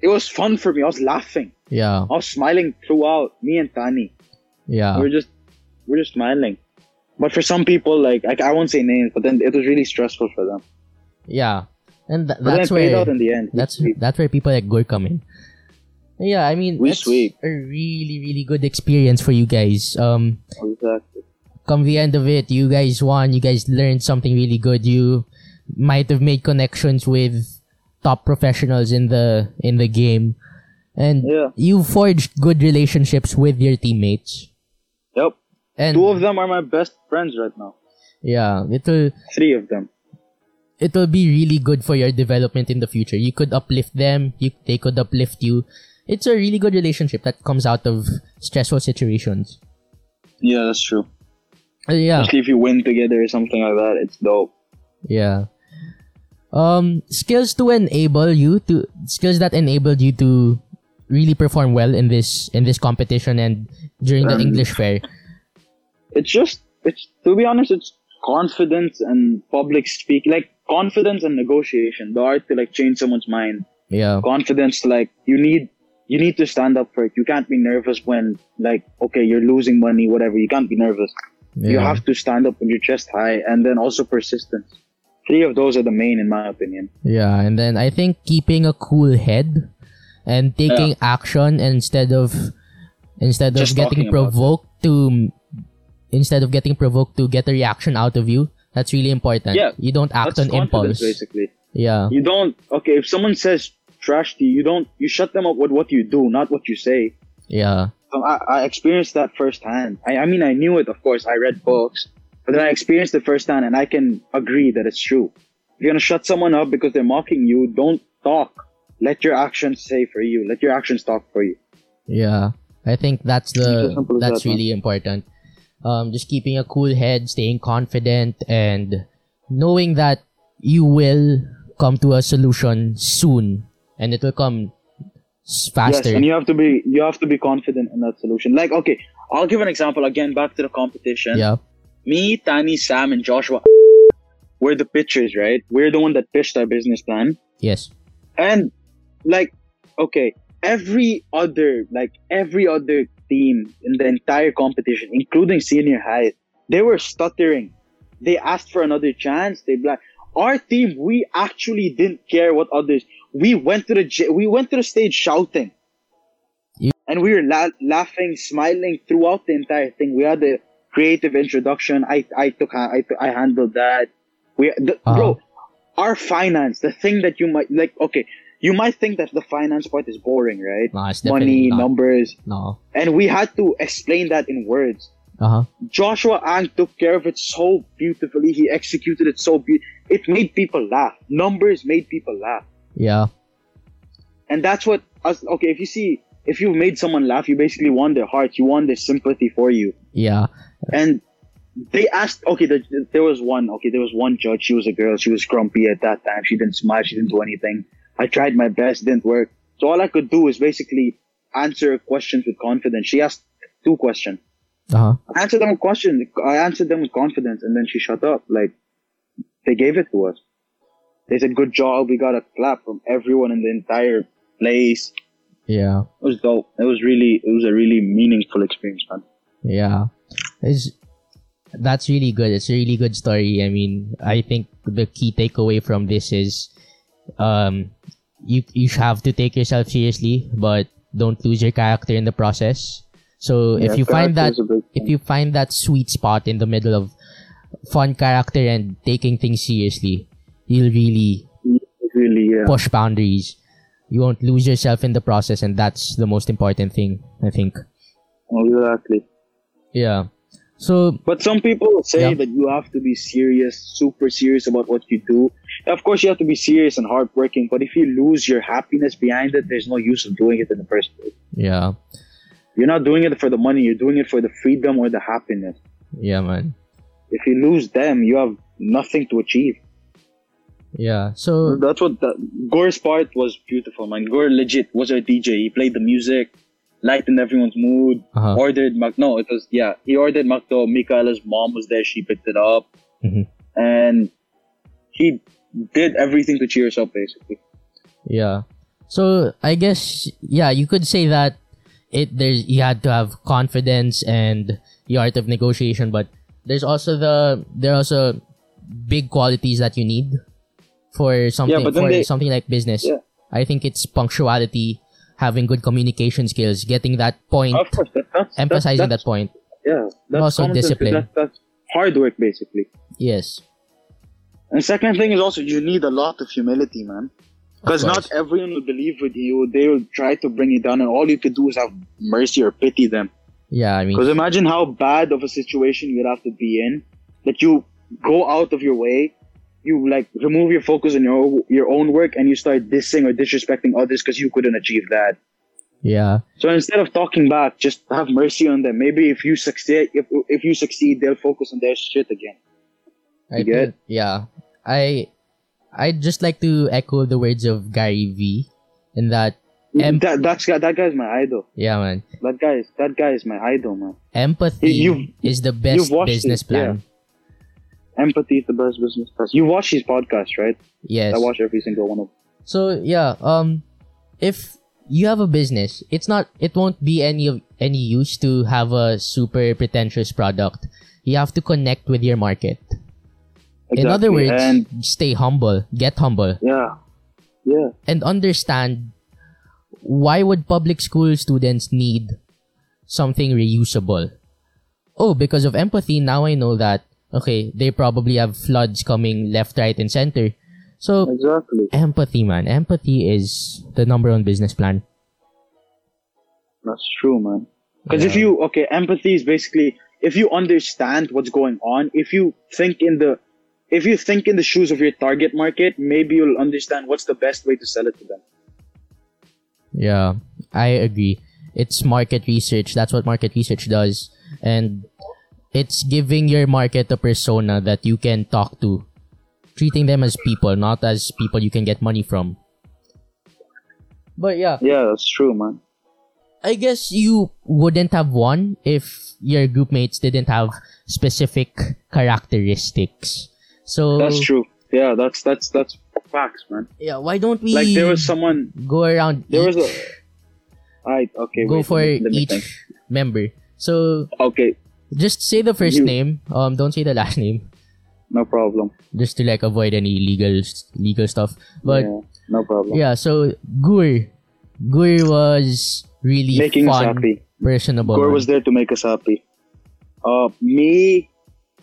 it was fun for me. I was laughing. Yeah. I was smiling throughout. Me and Tani. Yeah. We're just, we're just smiling. But for some people, like, I, I won't say names, but then it was really stressful for them. Yeah. And th- that's where out in the end. that's that's where people like Gur come in. Yeah, I mean We it's sweep. a really really good experience for you guys. Um Exactly. Come the end of it, you guys won. You guys learned something really good. You might have made connections with top professionals in the in the game, and Yeah. you forged good relationships with your teammates. Yep. And Two of them are my best friends right now. yeah, it'll Three of them. it'll be really good for your development in the future. You could uplift them. You they could uplift you. It's a really good relationship that comes out of stressful situations. Yeah, that's true. Yeah, Especially if you win together or something like that, it's dope. Yeah. Um, skills to enable you to skills that enabled you to really perform well in this in this competition and during the Um, English fair. It's just it's to be honest, it's confidence and public speak like confidence and negotiation. The art to like change someone's mind. Yeah. Confidence like you need you need to stand up for it. You can't be nervous when like okay, you're losing money, whatever. You can't be nervous. You have to stand up with your chest high and then also persistence. Three of those are the main in my opinion. Yeah, and then I think keeping a cool head and taking action instead of instead of Just getting talking about it. provoked to instead of getting provoked to get a reaction out of you. That's really important. Yeah, you don't act on impulse. basically. Yeah, You don't okay, if someone says trash to you, you don't you shut them up with what you do, not what you say. yeah, So I, I experienced that firsthand. I, I mean, I knew it, of course. I read books, but then I experienced it firsthand, and I can agree that it's true. If you're gonna shut someone up because they're mocking you, don't talk. Let your actions say for you. Let your actions talk for you. yeah. I think that's the as simple as that's that, man. really important. Um, just keeping a cool head, staying confident, and knowing that you will come to a solution soon, and it will come faster. Yes, and you have to be you have to be confident in that solution. Like, okay, I'll give an example again. Back to the competition. yeah, Me, Tani, Sam, and Joshua. We're the pitchers, right? We're the one that pitched our business plan. yes, And like, okay, every other like every other team in the entire competition, including senior high, they were stuttering. They asked for another chance. They like our team. We actually didn't care what others. We went to the we went to the stage shouting, and we were la- laughing, smiling throughout the entire thing. We had a creative introduction. I I took I I handled that. We the, Uh-huh. bro, our finance, the thing that you might like. Okay, you might think that the finance part is boring, right? definitely Money, not. numbers, No, and we had to explain that in words. uh huh, Joshua Ang took care of it so beautifully. He executed it so beautifully. It made people laugh. Numbers made people laugh. Yeah, And that's what us okay, if you see if you made someone laugh, you basically won their heart. You won their sympathy for you. yeah, And they asked okay, there, there was one okay, there was one judge, she was a girl, she was grumpy at that time, she didn't smile, she didn't do anything. I tried my best, didn't work. So all I could do is basically answer questions with confidence. She asked two questions. uh huh, I answered them with questions. I answered them with confidence, and then she shut up. Like they gave it to us. They said, "Good job." We got a clap from everyone in the entire place. yeah. It was dope. It was really, it was a really meaningful experience, man. Yeah. It's that's really good. It's a really good story. I mean, I think the key takeaway from this is um you you have to take yourself seriously, but don't lose your character in the process. So if you find that character is a big if you find that sweet spot in the middle of fun character and taking things seriously, you'll really really, yeah. push boundaries. You won't lose yourself in the process and that's the most important thing, I think. Exactly. Yeah. So But some people say Yeah. that you have to be serious, super serious about what you do. Of course, you have to be serious and hardworking. But if you lose your happiness behind it, there's no use of doing it in the first place. yeah. You're not doing it for the money. You're doing it for the freedom or the happiness. Yeah man. If you lose them, you have nothing to achieve. Yeah. So That's what the, Gore's part was beautiful, man. Gore legit was a DJ. He played the music, lightened everyone's mood, Uh-huh. ordered Mac. No, it was yeah. He ordered McDo. Michaela's mom was there. She picked it up, Mhm. and he did everything to cheer us up, basically. Yeah. So I guess yeah, you could say that it there's you had to have confidence and the art of negotiation, but there's also the there are also big qualities that you need for something but then for they- something like business. Yeah. I think it's punctuality, having good communication skills, getting that point, Of course, that, that's emphasizing that's, that point. Yeah, that's Also common sense, discipline. That, that's hard work, basically. Yes. And second thing is also you need a lot of humility, man. Because not everyone will believe with you. They will try to bring you down, and all you could do is have mercy or pity them. Yeah, I mean Because imagine how bad of a situation you'd have to be in that you go out of your way, you like remove your focus on your your own work, and you start dissing or disrespecting others because you couldn't achieve that. yeah. So instead of talking back, just have mercy on them. Maybe if you succeed, if if you succeed, they'll focus on their shit again. I You get think, yeah. I I'd just like to echo the words of Gary V in that mm, Em- that that's that guy's my idol. yeah man That guy is that guy is my idol, man. empathy You- is the best business it, plan. Empathy is the best business class. You watch his podcast, right? Yes. I watch every single one of. them. So yeah, um, if you have a business, it's not, it won't be any of any use to have a super pretentious product. You have to connect with your market. In other words, and stay humble, get humble, yeah, yeah, and understand why would public school students need something reusable. Oh, because of empathy, now I know that okay, they probably have floods coming left, right, and center. So exactly. empathy, man. Empathy is the number one business plan. That's true, man. Because if you okay, empathy is basically if you understand what's going on, if you think in the if you think in the shoes of your target market, maybe you'll understand what's the best way to sell it to them. Yeah, I agree. It's market research. That's what market research does. And it's giving your market a persona that you can talk to. Treating them as people, not as people you can get money from. But yeah, Yeah, that's true, man. I guess you wouldn't have won if your group mates didn't have specific characteristics. So That's true. Yeah, that's that's that's facts, man. Yeah, why don't we Like there was someone go around there was each, a Alright, okay. go wait, for let me- let me each think. member. So Okay, just say the first You- name. Um, don't say the last name, no problem. just to like avoid any legal legal stuff. But yeah, no problem. yeah, so Gur, Gur was really Making us happy. personable. Man. was there to make us happy. Uh, me,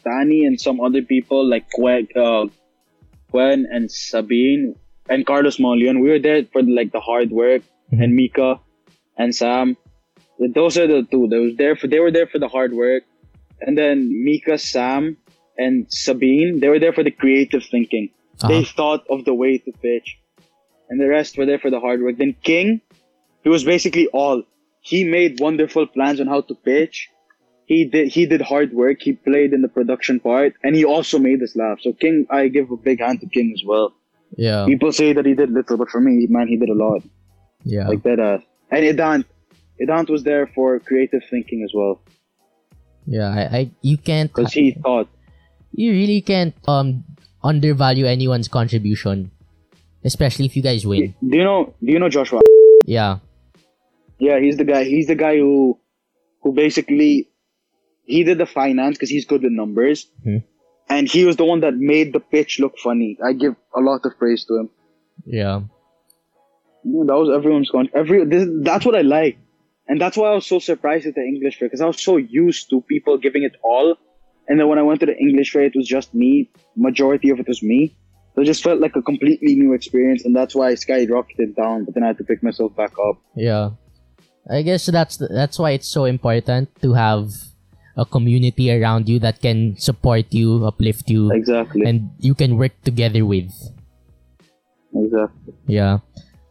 Danny, and some other people like Gwen, uh, Gwen and Sabine and Carlos Molion. We were there for like the hard work, Mhm. and Mika and Sam. Those are the two. They was there for. They were there for the hard work, and then Mika, Sam, and Sabine. They were there for the creative thinking. They Uh-huh. thought of the way to pitch, and the rest were there for the hard work. Then King, he was basically all. He made wonderful plans on how to pitch. He did. He did hard work. He played in the production part, and he also made us laugh. So King, I give a big hand to King as well. Yeah, People say that he did little, but for me, man, he did a lot. yeah, Like that. Uh, and Idant, Idant was there for creative thinking as well, yeah. I, I you can't because he thought. you really can't um undervalue anyone's contribution, especially if you guys win. Do you know? Do you know Joshua? Yeah, Yeah, he's the guy. He's the guy who, who basically, he did the finance because he's good with numbers, Hmm. and he was the one that made the pitch look funny. I give a lot of praise to him. yeah, Yeah, that was everyone's con. Every this, that's what I like, and that's why I was so surprised at the English fair because I was so used to people giving it all, and then when I went to the English fair, it was just me. Majority of it was me. So it just felt like a completely new experience, and that's why I skyrocketed down. But then I had to pick myself back up. yeah. I guess that's that's why it's so important to have a community around you that can support you, uplift you, Exactly. and you can work together with. exactly. Yeah.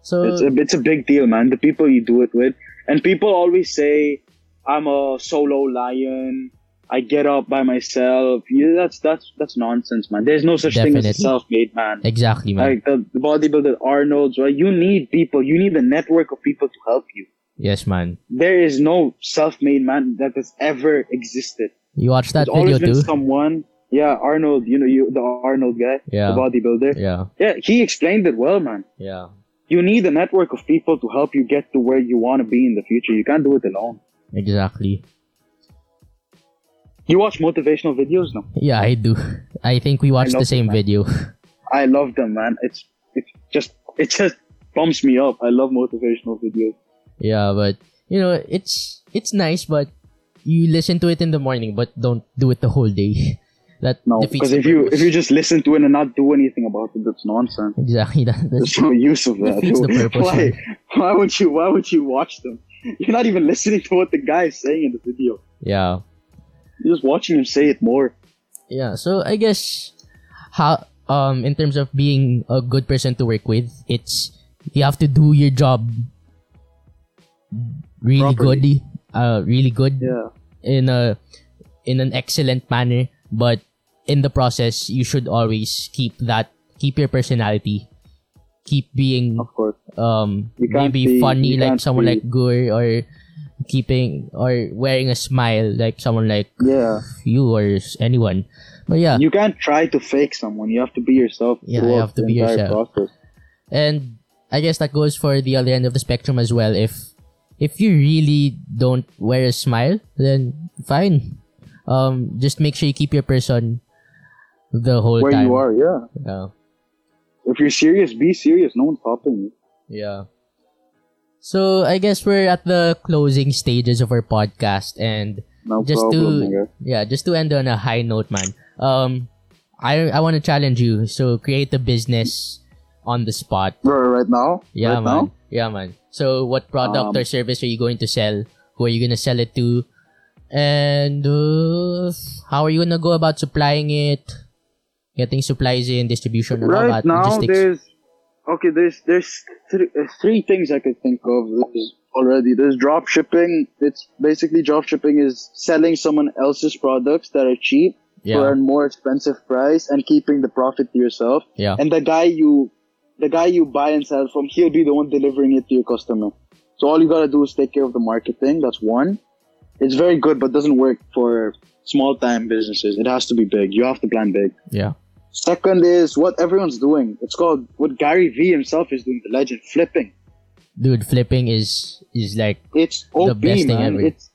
So It's a, it's a big deal, man. The people you do it with. And people always say, I'm a solo lion. I get up by myself. Yeah, that's that's that's nonsense, man. There's no such thing as a self-made man. exactly, man. Like the, the bodybuilder Arnold's, right? You need people. You need a network of people to help you. yes, man. There is no self-made man that has ever existed. You watch that There's always video been too? someone. Yeah, Arnold. You know, you the Arnold guy, Yeah. the bodybuilder. Yeah. Yeah, he explained it well, man. Yeah. You need a network of people to help you get to where you want to be in the future. You can't do it alone. Exactly. You watch motivational videos now. Yeah, I do. I think we love the same man. video. I love them, man. It's it's just it just pumps me up. I love motivational videos. yeah, but you know, it's it's nice, but you listen to it in the morning, but don't do it the whole day. That No, because if you purpose. if you just listen to it and not do anything about it, that's nonsense. exactly that, that's, There's no use of that. the purpose, Why? man. Why would you? Why would you watch them? You're not even listening to what the guy is saying in the video. yeah, You're just watching him say it more. yeah. So I guess how um in terms of being a good person to work with, it's you have to do your job really Properly. good, uh, really good Yeah. in a in an excellent manner, but in the process, you should always keep that, keep your personality, keep being Of course. um You can't maybe be- funny like someone be- like Gur or keeping or wearing a smile like someone like Yeah. you or anyone. But yeah, You can't try to fake someone. You have to be yourself. Yeah, you have to be yourself. Process. and I guess that goes for the other end of the spectrum as well. If if you really don't wear a smile, then fine. Um, just make sure you keep your person the whole Where time. you are, yeah. Yeah. If you're serious, be serious. No one's stopping you. Yeah. So I guess we're at the closing stages of our podcast and No just problem. to nigga. yeah, just to end on a high note, man. Um I I want to challenge you. So create a business on the spot. Bro, right now? Yeah, right man. now? Yeah, man. So what product Um, or service are you going to sell? Who are you going to sell it to? And uh, how are you going to go about supplying it? Getting supplies in, distribution, and all Right that. now, logistics. there's okay. There's there's three, uh, three things I could think of There's already. There's drop shipping. It's basically drop shipping is selling someone else's products that are cheap for a more expensive price and keeping the profit to yourself. Yeah. And the guy you, the guy you buy and sell from, he'll be the one delivering it to your customer. So all you gotta do is take care of the marketing. That's one. It's very good, but doesn't work for small time businesses. It has to be big. You have to plan big. Yeah. Second is what everyone's doing. It's called what Gary Vee himself is doing. The legend flipping. Dude, flipping is is like It's OP, The best thing man. ever. It's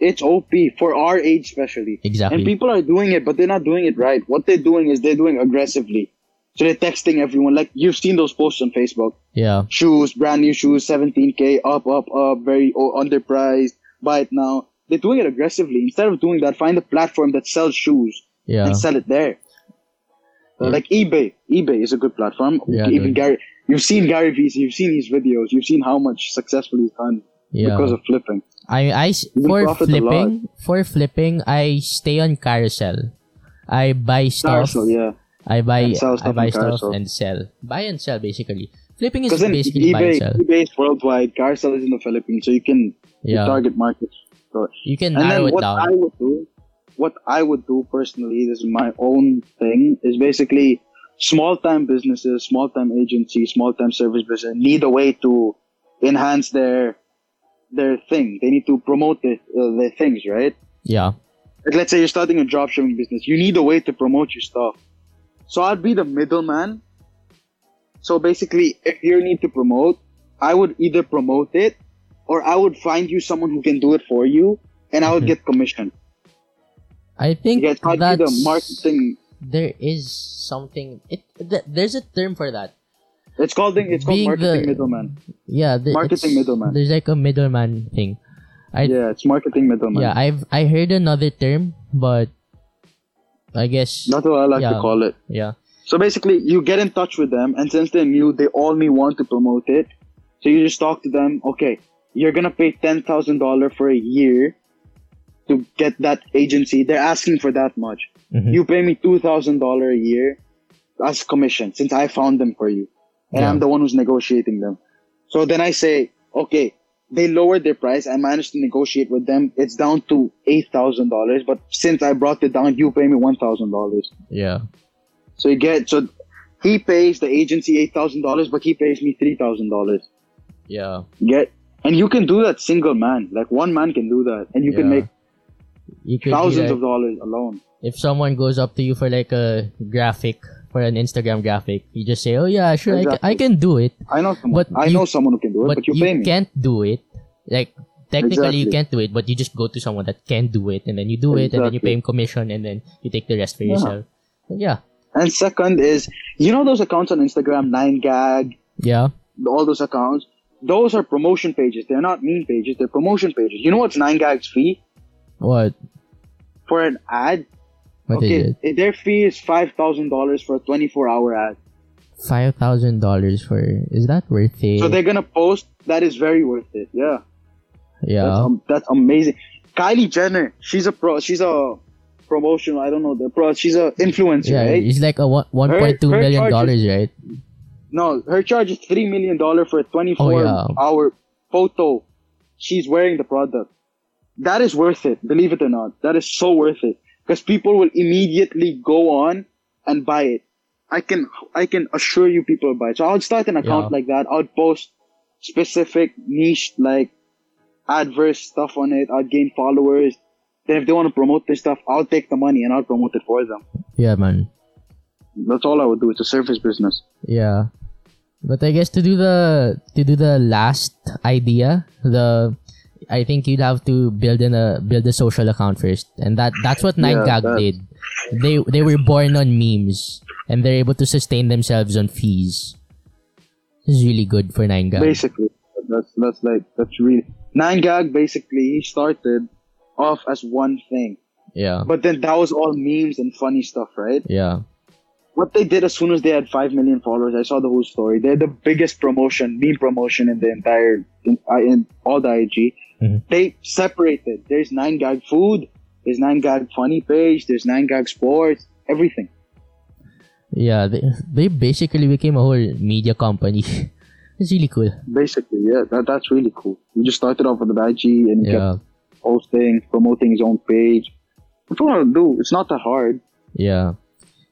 it's OP for our age, especially. exactly. And people are doing it, but they're not doing it right. What they're doing is they're doing aggressively. So they're texting everyone. Like you've seen those posts on Facebook. yeah. Shoes, brand new shoes, 17k, up, up, up, very underpriced. Buy it now. They're doing it aggressively. Instead of doing that, find a platform that sells shoes Yeah. and sell it there. Yeah. Like eBay. eBay is a good platform. Yeah, Even dude. Gary, you've seen Gary Vee, you've seen his videos, you've seen how much successful he's done Yeah. because of flipping. I can for flipping for flipping I stay on Carousell. I buy stuff. Carousell, yeah. I buy sell I buy stuff Carousell. and sell. Buy and sell basically. Flipping is basically buy and sell. eBay is worldwide. Carousell is in the Philippines, so you can you Yeah. target markets. So, You can and narrow it down. I would do, what I would do personally, this is my own thing, is basically small time businesses, small time agencies, small time service business need a way to enhance their their thing. They need to promote their, uh, their things, right? yeah. Like, let's say you're starting a dropshipping business, you need a way to promote your stuff. So I'd be the middleman. So basically, if you need to promote, I would either promote it or I would find you someone who can do it for you and I would Mhm. get commission. I think be that's the marketing. there is something it th- there's a term for that. It's called it's called Being marketing the- middleman. Yeah, the, Marketing middleman. There's like a middleman thing. I Yeah, it's marketing middleman. yeah, I've I heard another term, but I guess That's what I like Yeah. to call it. yeah. So basically, you get in touch with them, and since they're new, they only want to promote it. So you just talk to them. Okay, you're gonna pay ten thousand dollar for a year to get that agency. They're asking for that much. Mhm. You pay me two thousand dollar a year as commission, since I found them for you, and Yeah. I'm the one who's negotiating them. So then I say, okay, they lowered their price. I managed to negotiate with them. It's down to eight thousand dollars, but since I brought it down, you pay me one thousand dollars. Yeah. So you get so he pays the agency eight thousand dollars, but he pays me three thousand dollars. Yeah. Get and you can do that single man. Like one man can do that, and you can make You could thousands like- of dollars alone. if someone goes up to you for like a graphic for an Instagram graphic, you just say, "Oh yeah, sure, I, can, I can do it." I know someone. But I you- know someone who can do it, but, but, you, you pay me. can't do it. Like technically, you can't do it, but you just go to someone that can do it, and then you do it, and then you pay him commission, and then you take the rest for Yeah. yourself. And yeah, And second is, you know those accounts on Instagram, Nine Gag, yeah, all those accounts. Those are promotion pages. They're not meme pages. They're promotion pages. You know what's Nine Gag's fee what? for an ad? What okay, it? their fee is five thousand dollars for a twenty-four hour ad. Five thousand dollars for is that worth it? So they're gonna post. That is very worth it. Yeah. That's, yeah, um, that's amazing. Kylie Jenner, she's a pro. She's a promotional. I don't know the pro. She's a influencer, yeah, right? it's like a one one point two million dollars, right? No, her charge is three million dollar for a twenty-four Oh, yeah. hour photo. She's wearing the product. That is worth it. Believe it or not, that is so worth it. because people will immediately go on and buy it. I can I can assure you people will buy it. So I would start an account Yeah. like that. I would post specific niche like adverse stuff on it. I'd gain followers. Then if they want to promote this stuff, I'll take the money and I'll promote it for them. Yeah, man. That's all I would do. It's a service business. Yeah. But I guess to do the to do the last idea, the I think you'd have to build in a build a social account first, and that that's what Nine Yeah, Gag did. They they were born on memes, and they're able to sustain themselves on fees. This is really good for Nine Gag. Basically, that's that's like that's really nine gag. Basically, he started off as one thing, Yeah, but then that was all memes and funny stuff, right? yeah, What they did as soon as they had five million followers, I saw the whole story. They're the biggest promotion, meme promotion in the entire in, in all the IG. Mhm. They separated. There's nine gag food. There's nine gag funny page. There's nine gag sports. Everything. yeah. They they basically became a whole media company. it's really cool. Basically, yeah, that, that's really cool. He just started off with the IG and he kept Yeah, posting, promoting his own page. That's what I'll do. It's not that hard. yeah.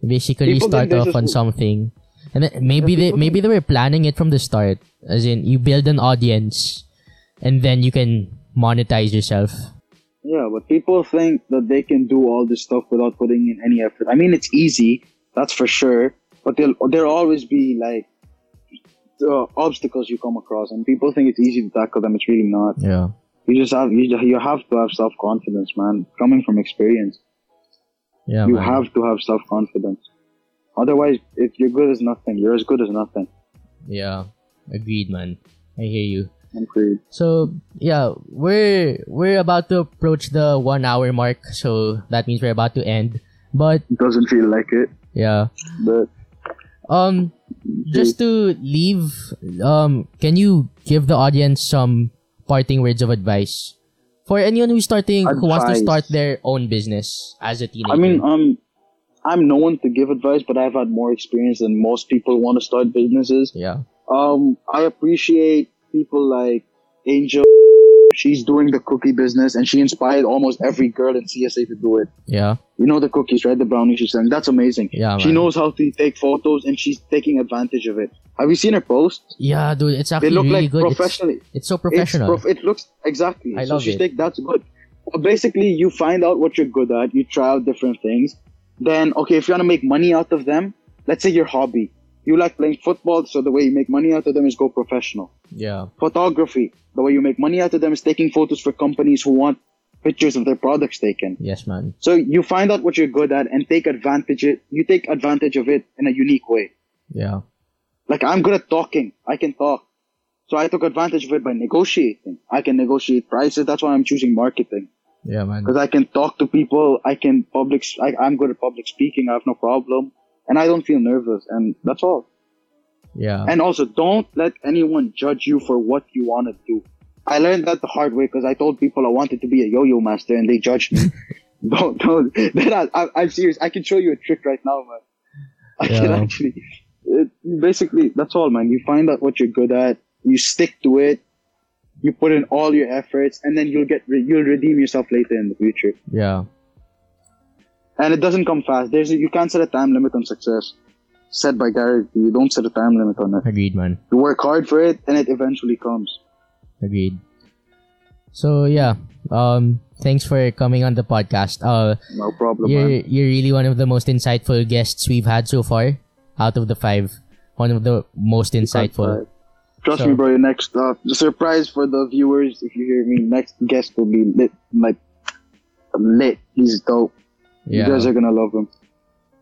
Basically, People start off on something, and then maybe they people maybe they were planning it from the start. As in, you build an audience, and then you can monetize yourself. Yeah, but people think that they can do all this stuff without putting in any effort. I mean, it's easy, that's for sure. But there'll there'll always be like uh, obstacles you come across, and people think it's easy to tackle them. It's really not. Yeah, You just have you, you have to have self confidence, man. Coming from experience, yeah, you man. have to have self confidence. Otherwise, if you're good as nothing, you're as good as nothing. Yeah, agreed, man. I hear you. Agreed. So yeah, we're we're about to approach the one hour mark, so that means we're about to end. But It doesn't feel like it, yeah, but um, just to leave, um, can you give the audience some parting words of advice for anyone who's starting who wants to start their own business as a teenager? I mean, um, I'm no one to give advice, but I've had more experience than most people who want to start businesses. yeah, Um, I appreciate people like Angel. She's doing the cookie business, and she inspired almost every girl in CSA to do it. yeah, You know the cookies, right? The brownies she's selling. That's amazing. Yeah, she man. knows how to take photos, and she's taking advantage of it. Have you seen her post? yeah, dude. It's They actually look really like good. Professionally. it's so It's professional. prof- it looks exactly. I so love she's it. Like, that's good. Basically, you find out what you're good at. You try out different things. Then, okay, if you want to make money out of them, let's say your hobby. You like playing football, so the way you make money out of them is go professional. yeah, Photography, the way you make money out of them is taking photos for companies who want pictures of their products taken. yes, man. So you find out what you're good at and take advantage it. You take advantage of it in a unique way. Yeah, Like I'm good at talking. I can talk. So I took advantage of it by negotiating. I can negotiate prices. That's why I'm choosing marketing yeah, man. because I can talk to people. I can public. I, I'm good at public speaking. I have no problem, and I don't feel nervous. And that's all. Yeah, And also, don't let anyone judge you for what you want to do. I learned that the hard way because I told people I wanted to be a yo-yo master, and they judged me. don't, don't. I, I, I'm serious. I can show you a trick right now, man. I can Yeah. actually. It, basically, that's all, man. You find out what you're good at. You stick to it. You put in all your efforts, and then you'll get re- you'll redeem yourself later in the future. yeah, And it doesn't come fast. There's you can't set a time limit on success. Set by Gary, you don't set a time limit on it. agreed, man. You work hard for it, and it eventually comes. Agreed. So yeah, um, thanks for coming on the podcast. Uh, No problem, you're man. you're really one of the most insightful guests we've had so far. Out of the five, one of the most insightful. Trust So- me, bro. Your next uh, the surprise for the viewers, if you hear me, next guest will be lit, like lit. He's dope. You guys are gonna love him.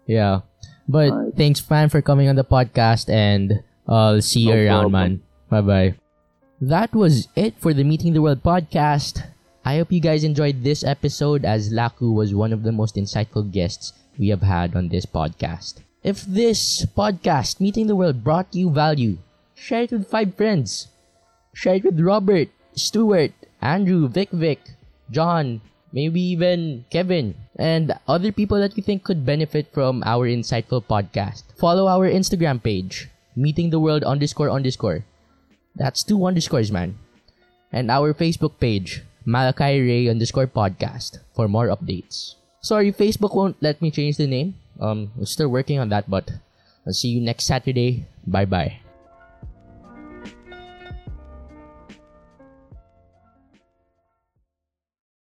yeah. But Alright. thanks, man, for coming on the podcast, and I'll see you No around, problem. man. Bye bye. That was it for the Meeting the World podcast. I hope you guys enjoyed this episode as Laku was one of the most insightful guests we have had on this podcast. If this podcast, Meeting the World, brought you value, share it with five friends. Share it with Robert, Stuart, Andrew, Vic Vic, John, maybe even Kevin, and other people that you think could benefit from our insightful podcast. Follow our Instagram page, Meeting the World underscore underscore. That's two underscores, man. And our Facebook page, Malachi Ray underscore podcast for more updates. Sorry, Facebook won't let me change the name. Um, we're still working on that, but I'll see you next Saturday. Bye bye.